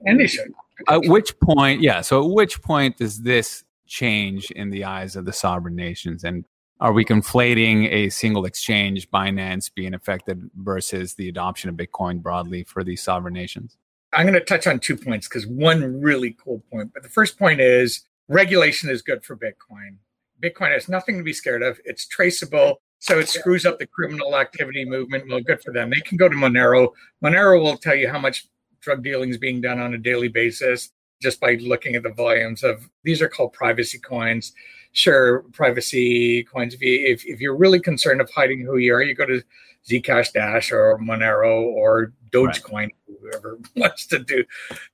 And they should. at which point, yeah, so at which point does this change in the eyes of the sovereign nations and are we conflating a single exchange Binance being affected versus the adoption of Bitcoin broadly for these sovereign nations? I'm going to touch on two points because one really cool point. But the first point is regulation is good for Bitcoin. Bitcoin has nothing to be scared of. It's traceable. So it screws up the criminal activity movement. Well, good for them. They can go to Monero. Monero will tell you how much drug dealing is being done on a daily basis just by looking at the volumes of these are called privacy coins. Sure, privacy coins. If, you, if, if you're really concerned of hiding who you are, you go to Zcash Dash or Monero or Dogecoin, whoever (laughs) wants to do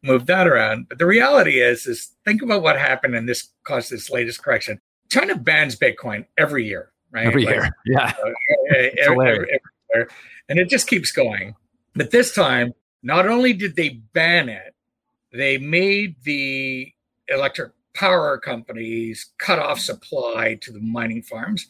move that around. But the reality is, is think about what happened and this caused this latest correction. China bans Bitcoin every year, right? Every Like, year. (laughs) Yeah. uh, every- hilarious. everywhere. And it just keeps going. But this time, not only did they ban it, they made the electric power companies cut off supply to the mining farms.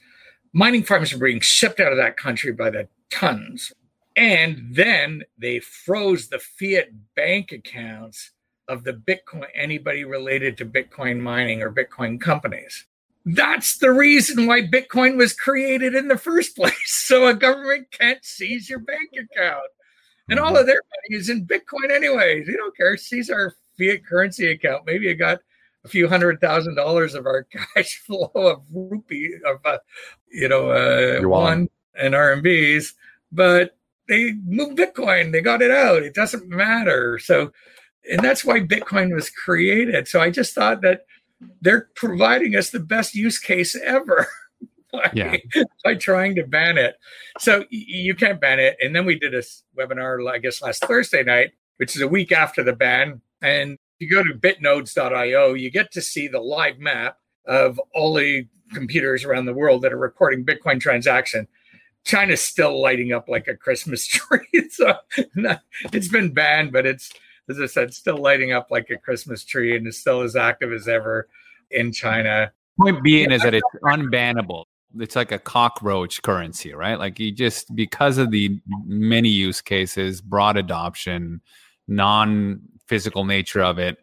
Mining farms are being shipped out of that country by the tons. And then they froze the fiat bank accounts of the Bitcoin, anybody related to Bitcoin mining or Bitcoin companies. That's the reason why Bitcoin was created in the first (laughs) place. So a government can't seize your bank account. And all mm-hmm. of their money is in Bitcoin anyways. They don't care. Seize our fiat currency account. Maybe you got a few hundred thousand dollars of our (laughs) cash flow of rupee of uh, you know uh, yuan and RMBs, but they moved Bitcoin. They got it out. It doesn't matter. So, and that's why Bitcoin was created. So I just thought that they're providing us the best use case ever. (laughs) by, yeah. (laughs) by trying to ban it. So you can't ban it. And then we did a webinar, I guess, last Thursday night, which is a week after the ban. And you go to bitnodes.io, you get to see the live map of all the computers around the world that are recording Bitcoin transaction. China's still lighting up like a Christmas (laughs) tree. so it's been banned, but it's, as I said, still lighting up like a Christmas tree and is still as active as ever in China. Point being yeah, is that it's unbannable. It's like a cockroach currency, right? Like you just because of the many use cases, broad adoption, non physical nature of it,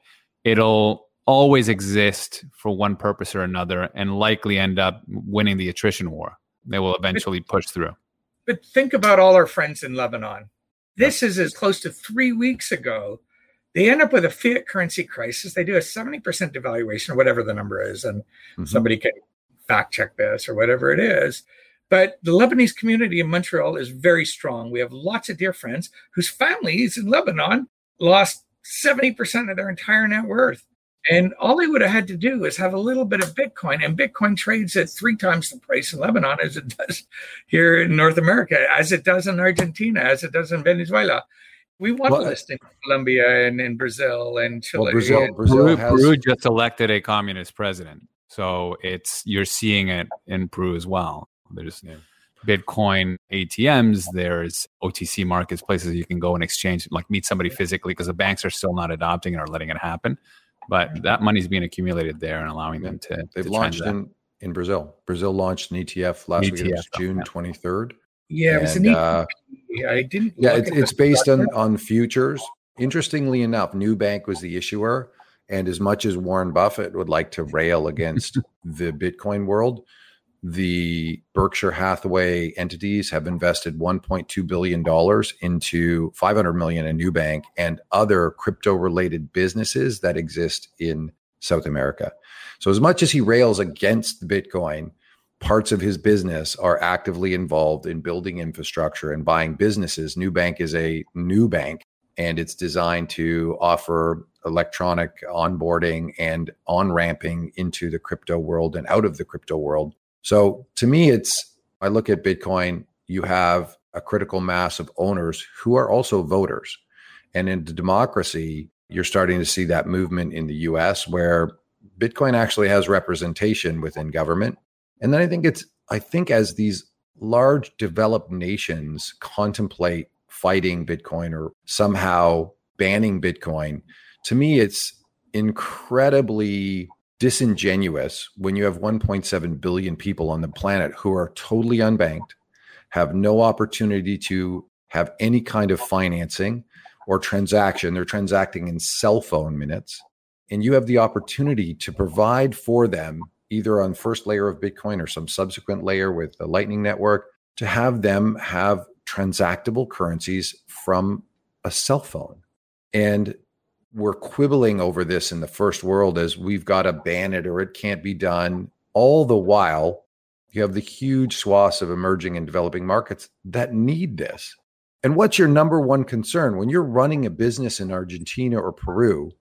it'll always exist for one purpose or another and likely end up winning the attrition war. They will eventually push through. But think about all our friends in Lebanon. This is as close to three weeks ago. They end up with a fiat currency crisis. They do a 70% devaluation, or whatever the number is. And mm-hmm. somebody can fact check this or whatever it is. But the Lebanese community in Montreal is very strong. We have lots of dear friends whose families in Lebanon lost 70% of their entire net worth. And all they would have had to do is have a little bit of Bitcoin, and Bitcoin trades at three times the price in Lebanon as it does (laughs) here in North America, as it does in Argentina, as it does in Venezuela. We want well, this in Colombia and in Brazil and Chile. Well, Brazil, Brazil Peru, has... Peru just elected a communist president, so it's you're seeing it in Peru as well. There's yeah. Bitcoin ATMs, there's OTC markets, places you can go and exchange, like meet somebody physically, because the banks are still not adopting it or letting it happen. But that money is being accumulated there and allowing them to. They've to launched in, in Brazil. Brazil launched an ETF last ETF, week. It was June twenty third. Yeah, it was an uh, I didn't. Yeah, it's, it's based on on futures. Interestingly enough, Nubank was the issuer, and as much as Warren Buffett would like to rail against (laughs) the Bitcoin world, the Berkshire Hathaway entities have invested 1.2 billion dollars into 500 million in Nubank and other crypto related businesses that exist in South America. So as much as he rails against Bitcoin, parts of his business are actively involved in building infrastructure and buying businesses. Nubank is a new bank and it's designed to offer electronic onboarding and on ramping into the crypto world and out of the crypto world so to me, it's I look at Bitcoin, you have a critical mass of owners who are also voters. And in the democracy, you're starting to see that movement in the US where Bitcoin actually has representation within government. And then I think it's I think as these large developed nations contemplate fighting Bitcoin or somehow banning Bitcoin, to me it's incredibly disingenuous when you have 1.7 billion people on the planet who are totally unbanked, have no opportunity to have any kind of financing or transaction. They're transacting in cell phone minutes. And you have the opportunity to provide for them, either on first layer of Bitcoin or some subsequent layer with the Lightning Network, to have them have transactable currencies from a cell phone. And we're quibbling over this in the first world as we've got to ban it or it can't be done. All the while, you have the huge swaths of emerging and developing markets that need this. And what's your number one concern when you're running a business in Argentina or Peru?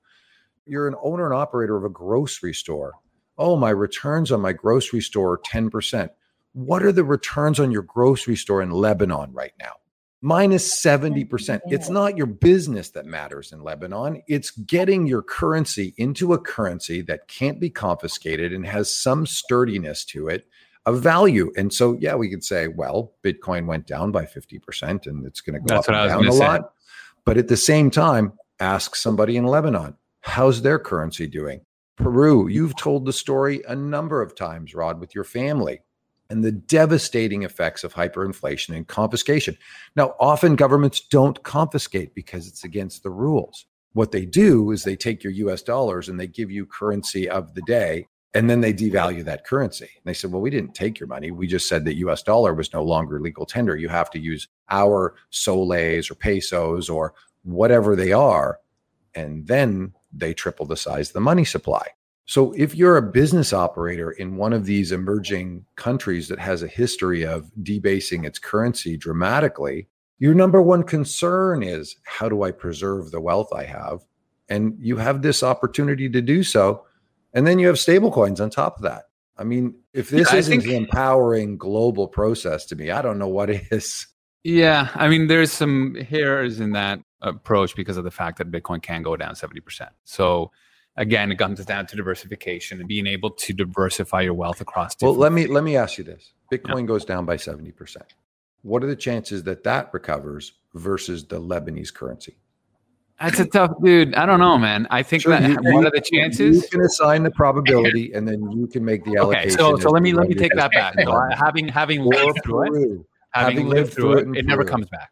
You're an owner and operator of a grocery store. Oh, my returns on my grocery store are 10%. What are the returns on your grocery store in Lebanon right now? Minus 70%. It's not your business that matters in Lebanon. It's getting your currency into a currency that can't be confiscated and has some sturdiness to it of value. And so, yeah, we could say, well, Bitcoin went down by 50% and it's going to go That's up and down a say. lot. But at the same time, ask somebody in Lebanon, how's their currency doing? Peru, you've told the story a number of times, Rod, with your family and the devastating effects of hyperinflation and confiscation. Now, often governments don't confiscate because it's against the rules. what they do is they take your US dollars and they give you currency of the day and then they devalue that currency. And they said, well, we didn't take your money. We just said that US dollar was no longer legal tender. You have to use our soles or pesos or whatever they are. And then they triple the size of the money supply. So if you're a business operator in one of these emerging countries that has a history of debasing its currency dramatically, your number one concern is how do I preserve the wealth I have? And you have this opportunity to do so. And then you have stablecoins on top of that. I mean, if this yeah, isn't think, the empowering global process to me, I don't know what (laughs) is. Yeah. I mean, there's some hairs in that approach because of the fact that Bitcoin can go down 70%. So, again, it comes down to diversification and being able to diversify your wealth across. Well, let me let me ask you this: Bitcoin yeah. goes down by 70%. What are the chances that that recovers versus the Lebanese currency? That's a tough dude. I don't know, man. I think sure, that you, (laughs) what are the chances? You can assign the probability, and then you can make the allocation. Okay, so so let me let me take that back. So having having lived through it, having, having lived through it, it, it never comes back.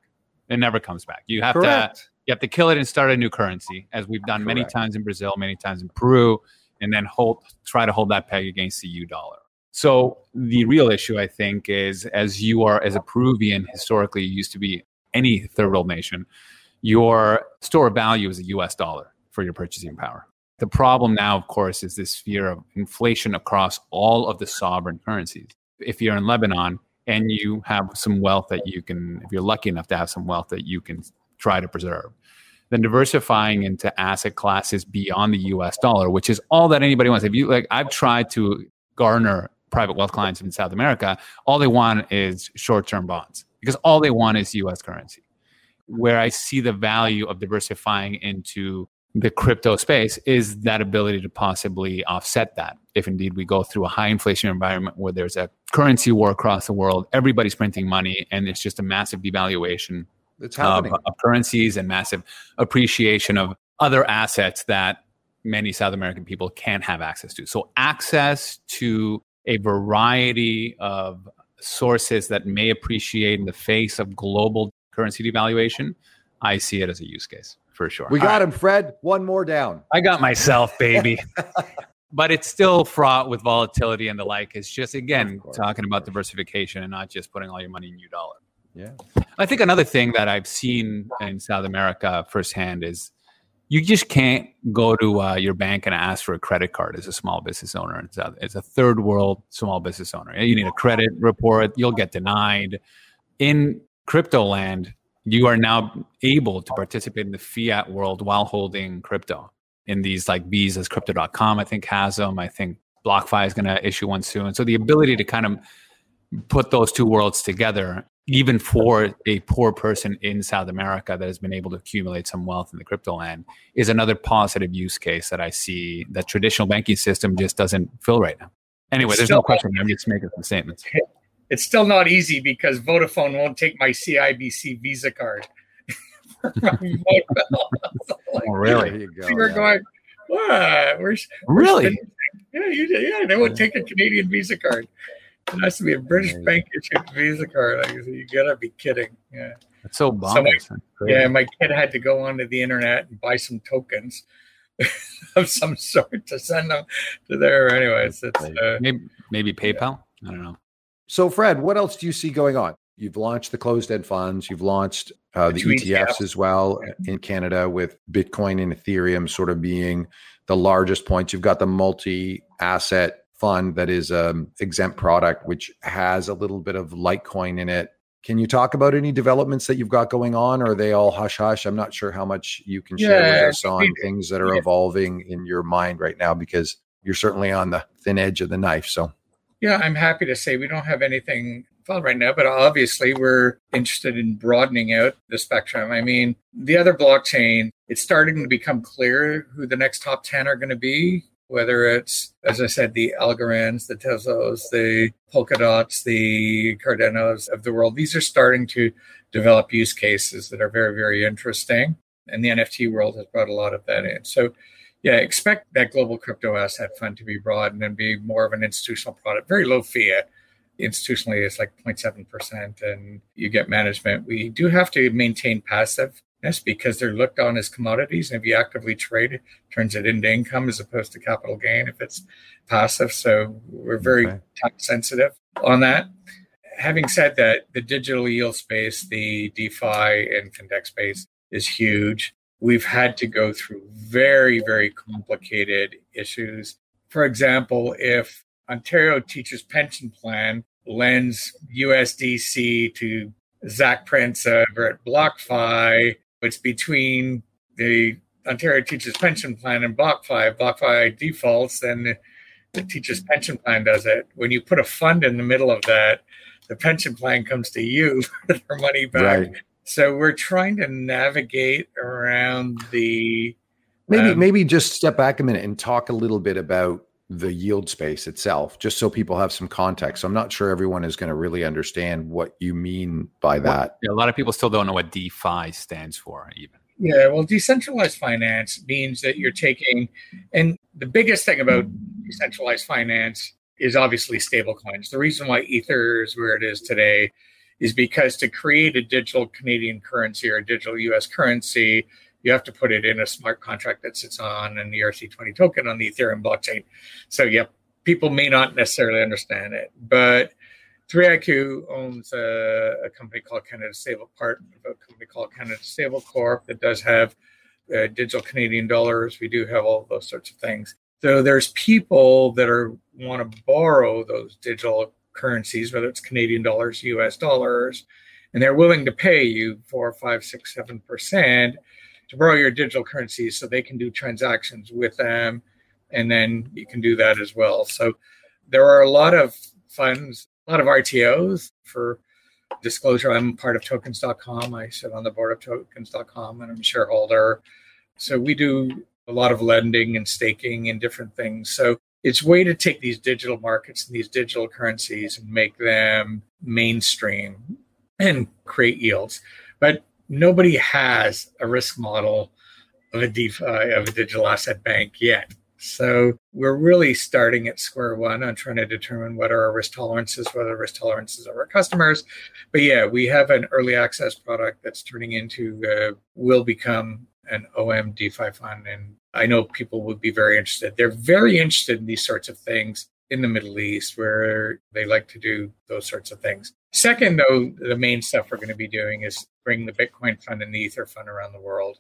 It never comes back. You have Correct. to you have to kill it and start a new currency, as we've done Correct. many times in Brazil, many times in Peru, and then hold try to hold that peg against the U dollar. So the real issue, I think, is as you are as a Peruvian historically used to be any third world nation your store of value is a US dollar for your purchasing power. The problem now, of course, is this fear of inflation across all of the sovereign currencies. If you're in Lebanon and you have some wealth that you can, if you're lucky enough to have some wealth that you can try to preserve, then diversifying into asset classes beyond the US dollar, which is all that anybody wants. If you like, I've tried to garner private wealth clients in South America, all they want is short term bonds because all they want is US currency where I see the value of diversifying into the crypto space is that ability to possibly offset that. If indeed we go through a high inflation environment where there's a currency war across the world, everybody's printing money, and it's just a massive devaluation of, of currencies and massive appreciation of other assets that many South American people can't have access to. So, access to a variety of sources that may appreciate in the face of global currency devaluation, I see it as a use case for sure. We got him, Fred. One more down. I got myself, baby. (laughs) but it's still fraught with volatility and the like. It's just again talking about diversification and not just putting all your money in U dollar. Yeah. I think another thing that I've seen in South America firsthand is you just can't go to uh, your bank and ask for a credit card as a small business owner. It's a, it's a third world small business owner. You need a credit report. You'll get denied. In crypto land, you are now able to participate in the fiat world while holding crypto in these like visas crypto.com i think has them i think blockfi is going to issue one soon so the ability to kind of put those two worlds together even for a poor person in south america that has been able to accumulate some wealth in the crypto land is another positive use case that i see that traditional banking system just doesn't fill right now anyway there's no question i'm just making some statements (laughs) it's still not easy because Vodafone won't take my CIBC Visa card. like, (laughs) oh, really? You Go, we're yeah. going, what? We're, really? We're yeah, you, yeah, they won't take a Canadian Visa card. It has to be a British bank issued Visa card. Like, you gotta be kidding. Yeah. That's so bonkers. So my, yeah, my kid had to go onto the internet and buy some tokens (laughs) of some sort to send them to there. Anyways, it's uh, maybe, maybe PayPal. Yeah. I don't know. So, Fred, what else do you see going on? You've launched the closed end funds. You've launched uh, the ETFs as well in Canada with Bitcoin and Ethereum sort of being the largest points. You've got the multi asset fund that is an exempt product, which has a little bit of Litecoin in it. Can you talk about any developments that you've got going on? Or are they all hush hush? I'm not sure how much you can share yeah, with us on things that are yeah. evolving in your mind right now because you're certainly on the thin edge of the knife. So yeah, I'm happy to say we don't have anything filed right now, but obviously we're interested in broadening out the spectrum. I mean, the other blockchain, it's starting to become clear who the next top 10 are going to be, whether it's, as I said, the Algorands, the Tezos, the Polkadots, the Cardanos of the world. These are starting to develop use cases that are very, very interesting. And the NFT world has brought a lot of that in. So yeah, expect that global crypto asset fund to be broadened and be more of an institutional product, very low fee. Institutionally, it's like 0.7%, and you get management. We do have to maintain passive That's because they're looked on as commodities. And if you actively trade it, turns it into income as opposed to capital gain if it's passive. So we're very okay. tax sensitive on that. Having said that, the digital yield space, the DeFi and fintech space is huge. We've had to go through very, very complicated issues. For example, if Ontario Teachers Pension Plan lends USDC to Zac Prince over at BlockFi, it's between the Ontario Teachers Pension Plan and BlockFi, Block 5 defaults, then the Teachers Pension Plan does it. When you put a fund in the middle of that, the pension plan comes to you (laughs) for their money back. Right. So we're trying to navigate around the maybe um, maybe just step back a minute and talk a little bit about the yield space itself, just so people have some context. So I'm not sure everyone is going to really understand what you mean by that. Well, a lot of people still don't know what DeFi stands for, even. Yeah, well, decentralized finance means that you're taking, and the biggest thing about decentralized finance is obviously stablecoins. The reason why Ether is where it is today is because to create a digital Canadian currency or a digital US currency, you have to put it in a smart contract that sits on an ERC20 token on the Ethereum blockchain. So, yeah, people may not necessarily understand it, but 3iQ owns a, a company called Canada Stable, part a company called Canada Stable Corp that does have uh, digital Canadian dollars. We do have all those sorts of things. So there's people that are want to borrow those digital currencies, whether it's Canadian dollars, US dollars, and they're willing to pay you four, five, six, seven percent to borrow your digital currencies so they can do transactions with them. And then you can do that as well. So there are a lot of funds, a lot of RTOs for disclosure. I'm part of tokens.com. I sit on the board of tokens.com and I'm a shareholder. So we do a lot of lending and staking and different things. So it's way to take these digital markets and these digital currencies and make them mainstream and create yields. But nobody has a risk model of a DeFi of a digital asset bank yet. So we're really starting at square one on trying to determine what are our risk tolerances, what are the risk tolerances of our customers. But yeah, we have an early access product that's turning into uh, will become an OM DeFi fund, and I know people would be very interested. They're very interested in these sorts of things in the Middle East, where they like to do those sorts of things. Second, though, the main stuff we're going to be doing is bring the Bitcoin fund and the Ether fund around the world.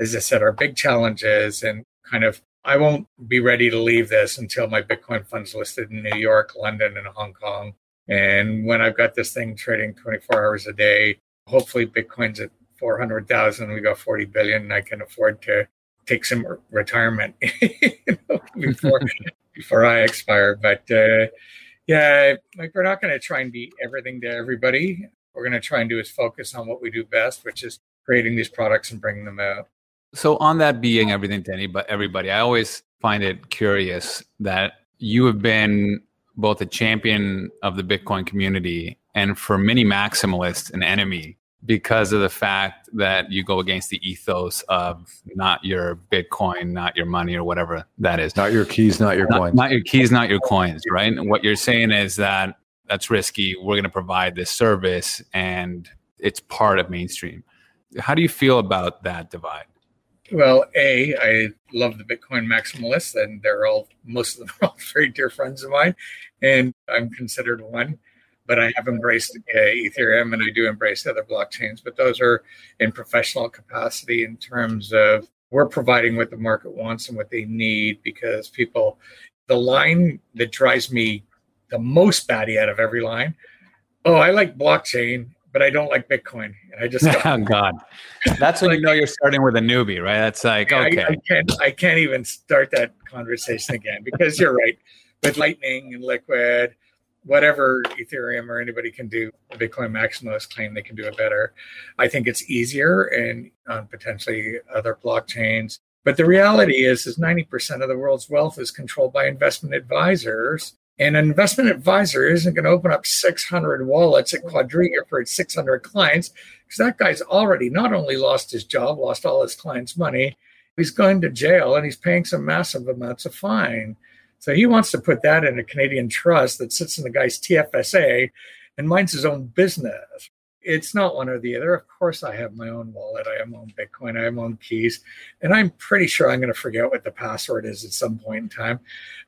As I said, our big challenge is, and kind of, I won't be ready to leave this until my Bitcoin fund's listed in New York, London, and Hong Kong. And when I've got this thing trading 24 hours a day, hopefully Bitcoin's at 400,000, we got 40 billion, and I can afford to take some retirement (laughs) you know, before (laughs) before I expire. But uh, yeah, like we're not going to try and be everything to everybody. We're going to try and do is focus on what we do best, which is creating these products and bringing them out. So on that being everything to anybody, everybody, I always find it curious that you have been both a champion of the Bitcoin community and for many maximalists an enemy because of the fact that you go against the ethos of not your Bitcoin, not your money, or whatever that is. Not your keys, not your not, coins. Not your keys, not your coins, right? And what you're saying is that that's risky. We're going to provide this service and it's part of mainstream. How do you feel about that divide? Well, A, I love the Bitcoin maximalists, and they're all, most of them (laughs) are all very dear friends of mine, and I'm considered one but I have embraced uh, Ethereum and I do embrace other blockchains. But those are in professional capacity in terms of we're providing what the market wants and what they need because people, the line that drives me the most batty out of every line, oh, I like blockchain, but I don't like Bitcoin. And I just (laughs) oh god, that's when like, you know you're starting with a newbie, right? That's like okay, I, I, can't I can't even start that conversation again because you're right with Lightning and Liquid whatever Ethereum or anybody can do, the Bitcoin maximalists claim they can do it better. I think it's easier and on potentially other blockchains. But the reality is, is 90% of the world's wealth is controlled by investment advisors. And an investment advisor isn't going to open up 600 wallets at Quadriga for its 600 clients because that guy's already not only lost his job, lost all his clients' money, he's going to jail and he's paying some massive amounts of fine. So he wants to put that in a Canadian trust that sits in the guy's TFSA and minds his own business. it's not one or the other. Of course, I have my own wallet. I have my own Bitcoin. I have my own keys. And I'm pretty sure I'm going to forget what the password is at some point in time.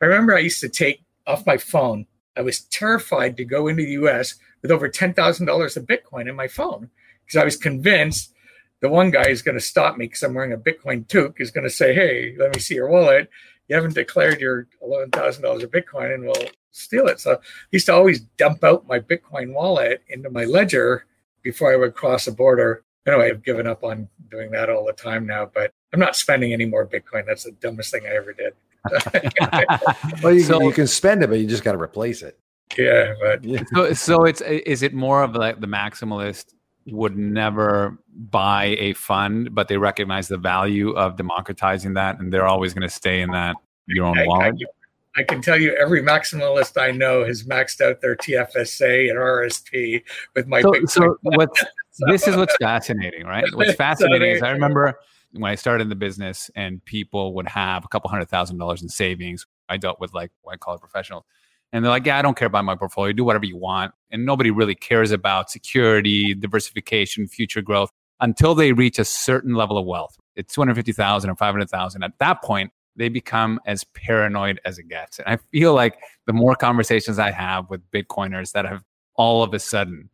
I remember I used to take off my phone. I was terrified to go into the US with over $10,000 of Bitcoin in my phone because I was convinced the one guy is going to stop me because I'm wearing a Bitcoin toque, is going to say, Hey, let me see your wallet. You haven't declared your $11,000 of Bitcoin and we'll steal it. So I used to always dump out my Bitcoin wallet into my ledger before I would cross a border. Anyway, I've given up on doing that all the time now, but I'm not spending any more Bitcoin. That's the dumbest thing I ever did. (laughs) well, you, so, you can spend it, but you just got to replace it. Yeah, but yeah. So, so it's is it more of like the maximalist would never buy a fund, but they recognize the value of democratizing that, and they're always going to stay in that your own wallet. I can tell you every maximalist I know has maxed out their TFSA and RSP with my so, Bitcoin. So (laughs) what's, so. this is what's fascinating, right? What's (laughs) fascinating so is I remember when I started in the business and people would have a couple hundred thousand dollars in savings. I dealt with like white collar professionals. And they're like, yeah, I don't care about my portfolio. Do whatever you want. And nobody really cares about security, diversification, future growth until they reach a certain level of wealth. It's 250,000 or 500,000. At that point, they become as paranoid as it gets. And I feel like the more conversations I have with Bitcoiners that have all of a sudden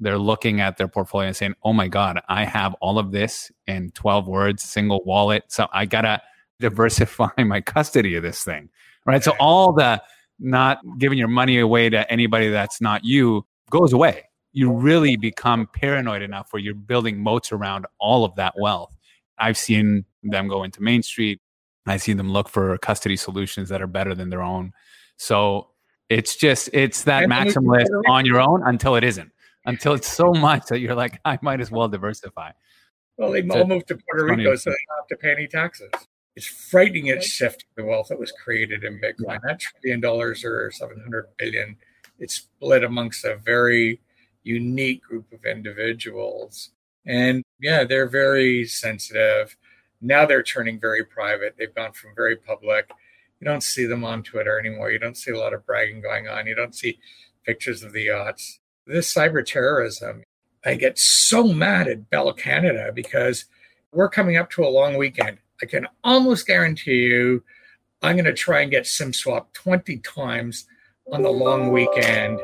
they're looking at their portfolio and saying, "Oh my God, I have all of this in 12 words, single wallet, so I gotta diversify (laughs) my custody of this thing." Right. So all the not giving your money away to anybody that's not you goes away. You really become paranoid enough where you're building moats around all of that wealth. I've seen them go into Main Street, I see them look for custody solutions that are better than their own. So it's just it's that maximalist on your own until it isn't. Until it's so much that you're like, I might as well diversify. Well, they all moved to Puerto Rico, so they don't have to pay any taxes. It's frightening its shift the wealth that was created in Bitcoin. That trillion dollars or 700 billion, it's split amongst a very unique group of individuals. And yeah, they're very sensitive now they're turning very private. They've gone from very public. You don't see them on Twitter anymore. You don't see a lot of bragging going on. You don't see pictures of the yachts. This cyber terrorism, I get so mad at Bell Canada because we're coming up to a long weekend. I can almost guarantee you I'm going to try and get SIM swap 20 times on the long weekend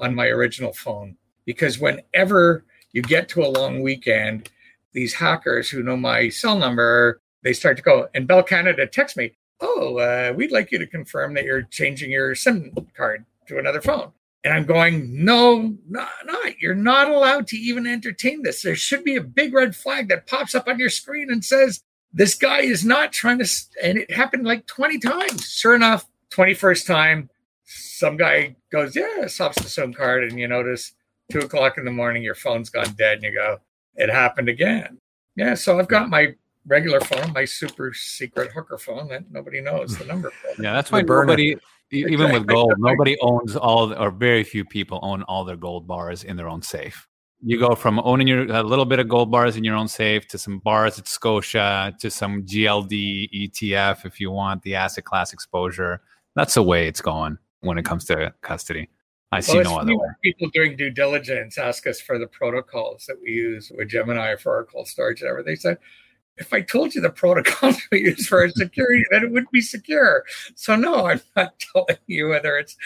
on my original phone. Because whenever you get to a long weekend, these hackers who know my cell number, they start to go, and Bell Canada text me, oh, uh, we'd like you to confirm that you're changing your SIM card to another phone. And I'm going, no, not, not. You're not allowed to even entertain this. There should be a big red flag that pops up on your screen and says, this guy is not trying to. And it happened like 20 times. Sure enough, 21st time, some guy goes, yeah, stops the SIM card. And you notice two o'clock in the morning, your phone's gone dead. And you go, it happened again. Yeah, so I've got my regular phone, my super secret hooker phone that nobody knows the number for. Yeah, that's why nobody, even (laughs) exactly. with gold, nobody owns all, or very few people own all their gold bars in their own safe. You go from owning your a little bit of gold bars in your own safe to some bars at Scotia to some GLD ETF if you want the asset class exposure. That's the way it's going when it comes to custody. I see well, no other way. People doing due diligence ask us for the protocols that we use with Gemini for our cold storage and everything. They said, if I told you the protocols (laughs) we use for our security, then it wouldn't be secure. So no, I'm not (laughs) telling you whether it's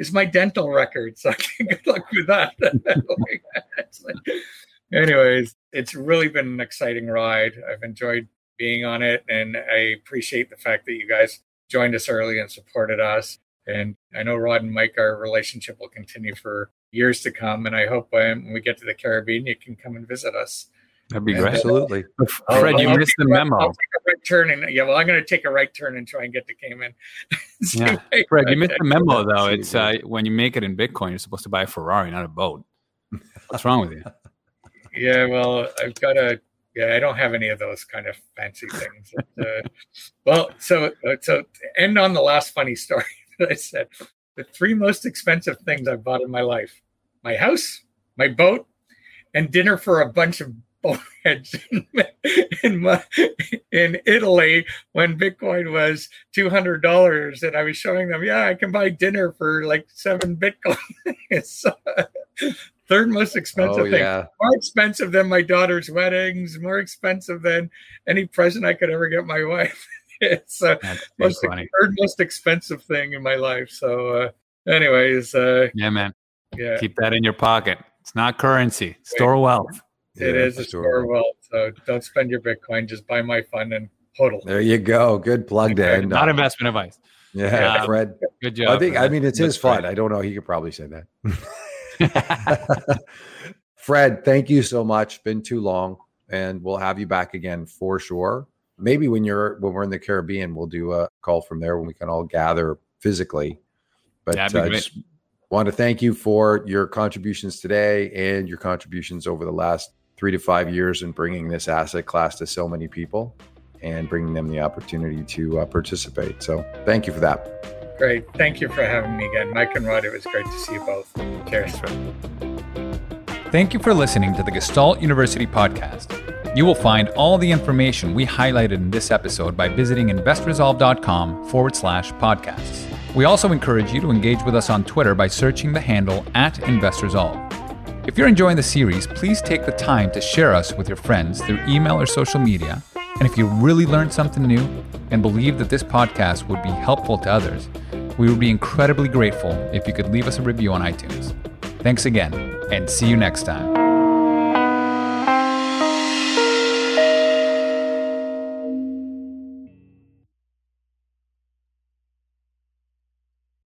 it's my dental record. So good luck with that. (laughs) anyways, it's really been an exciting ride. I've enjoyed being on it, and I appreciate the fact that you guys joined us early and supported us. And I know Rod and Mike, our relationship will continue for years to come. And I hope when we get to the Caribbean, you can come and visit us. That'd be great. Absolutely. Fred, you I'll missed the memo. I'll take a right turn and yeah, well, I'm going to take a right turn and try and get to Cayman. (laughs) yeah. Fred, you missed the memo though. It's uh, when you make it in Bitcoin, you're supposed to buy a Ferrari, not a boat. What's wrong with you? (laughs) Yeah, well, I've got a yeah, I don't have any of those kind of fancy things. uh, (laughs) well, so uh, so end on the last funny story. That I said, the three most expensive things I've bought in my life my house, my boat, and dinner for a bunch of boneheads (laughs) in, my, in Italy when Bitcoin was $200. And I was showing them, yeah, I can buy dinner for like seven Bitcoin. (laughs) Third most expensive Oh, thing. yeah. More expensive than my daughter's weddings. More expensive than any present I could ever get my wife. (laughs) it's uh, most funny. third most expensive thing in my life. So, uh, anyways, uh, Yeah, man. yeah, Keep that in your pocket. It's not currency. Store wealth. It Yeah, is for a sure. store wealth. So don't spend your Bitcoin. Just buy my fund and hodl. There you go. Good plug to end Not on. investment advice. Yeah, Yeah. Fred. Good job. I think. I mean, it's his fun. great. I don't know. He could probably say that. (laughs) (laughs) Fred, thank you so much. Been too long, and we'll have you back again for sure. Maybe when you're when we're in the Caribbean, we'll do a call from there when we can all gather physically. But That'd uh, great. just want to thank you for your contributions today and your contributions over the last three to five years in bringing this asset class to so many people and bringing them the opportunity to uh, participate. So thank you for that. Great. Thank you for having me again, Mike and Rod. It was great to see you both. Cheers. Thank you for listening to the Gestalt University podcast. You will find all the information we highlighted in this episode by visiting investresolve.com forward slash podcasts. We also encourage you to engage with us on Twitter by searching the handle at InvestResolve. If you're enjoying the series, please take the time to share us with your friends through email or social media. And if you really learned something new and believe that this podcast would be helpful to others, we would be incredibly grateful if you could leave us a review on iTunes. Thanks again, and see you next time.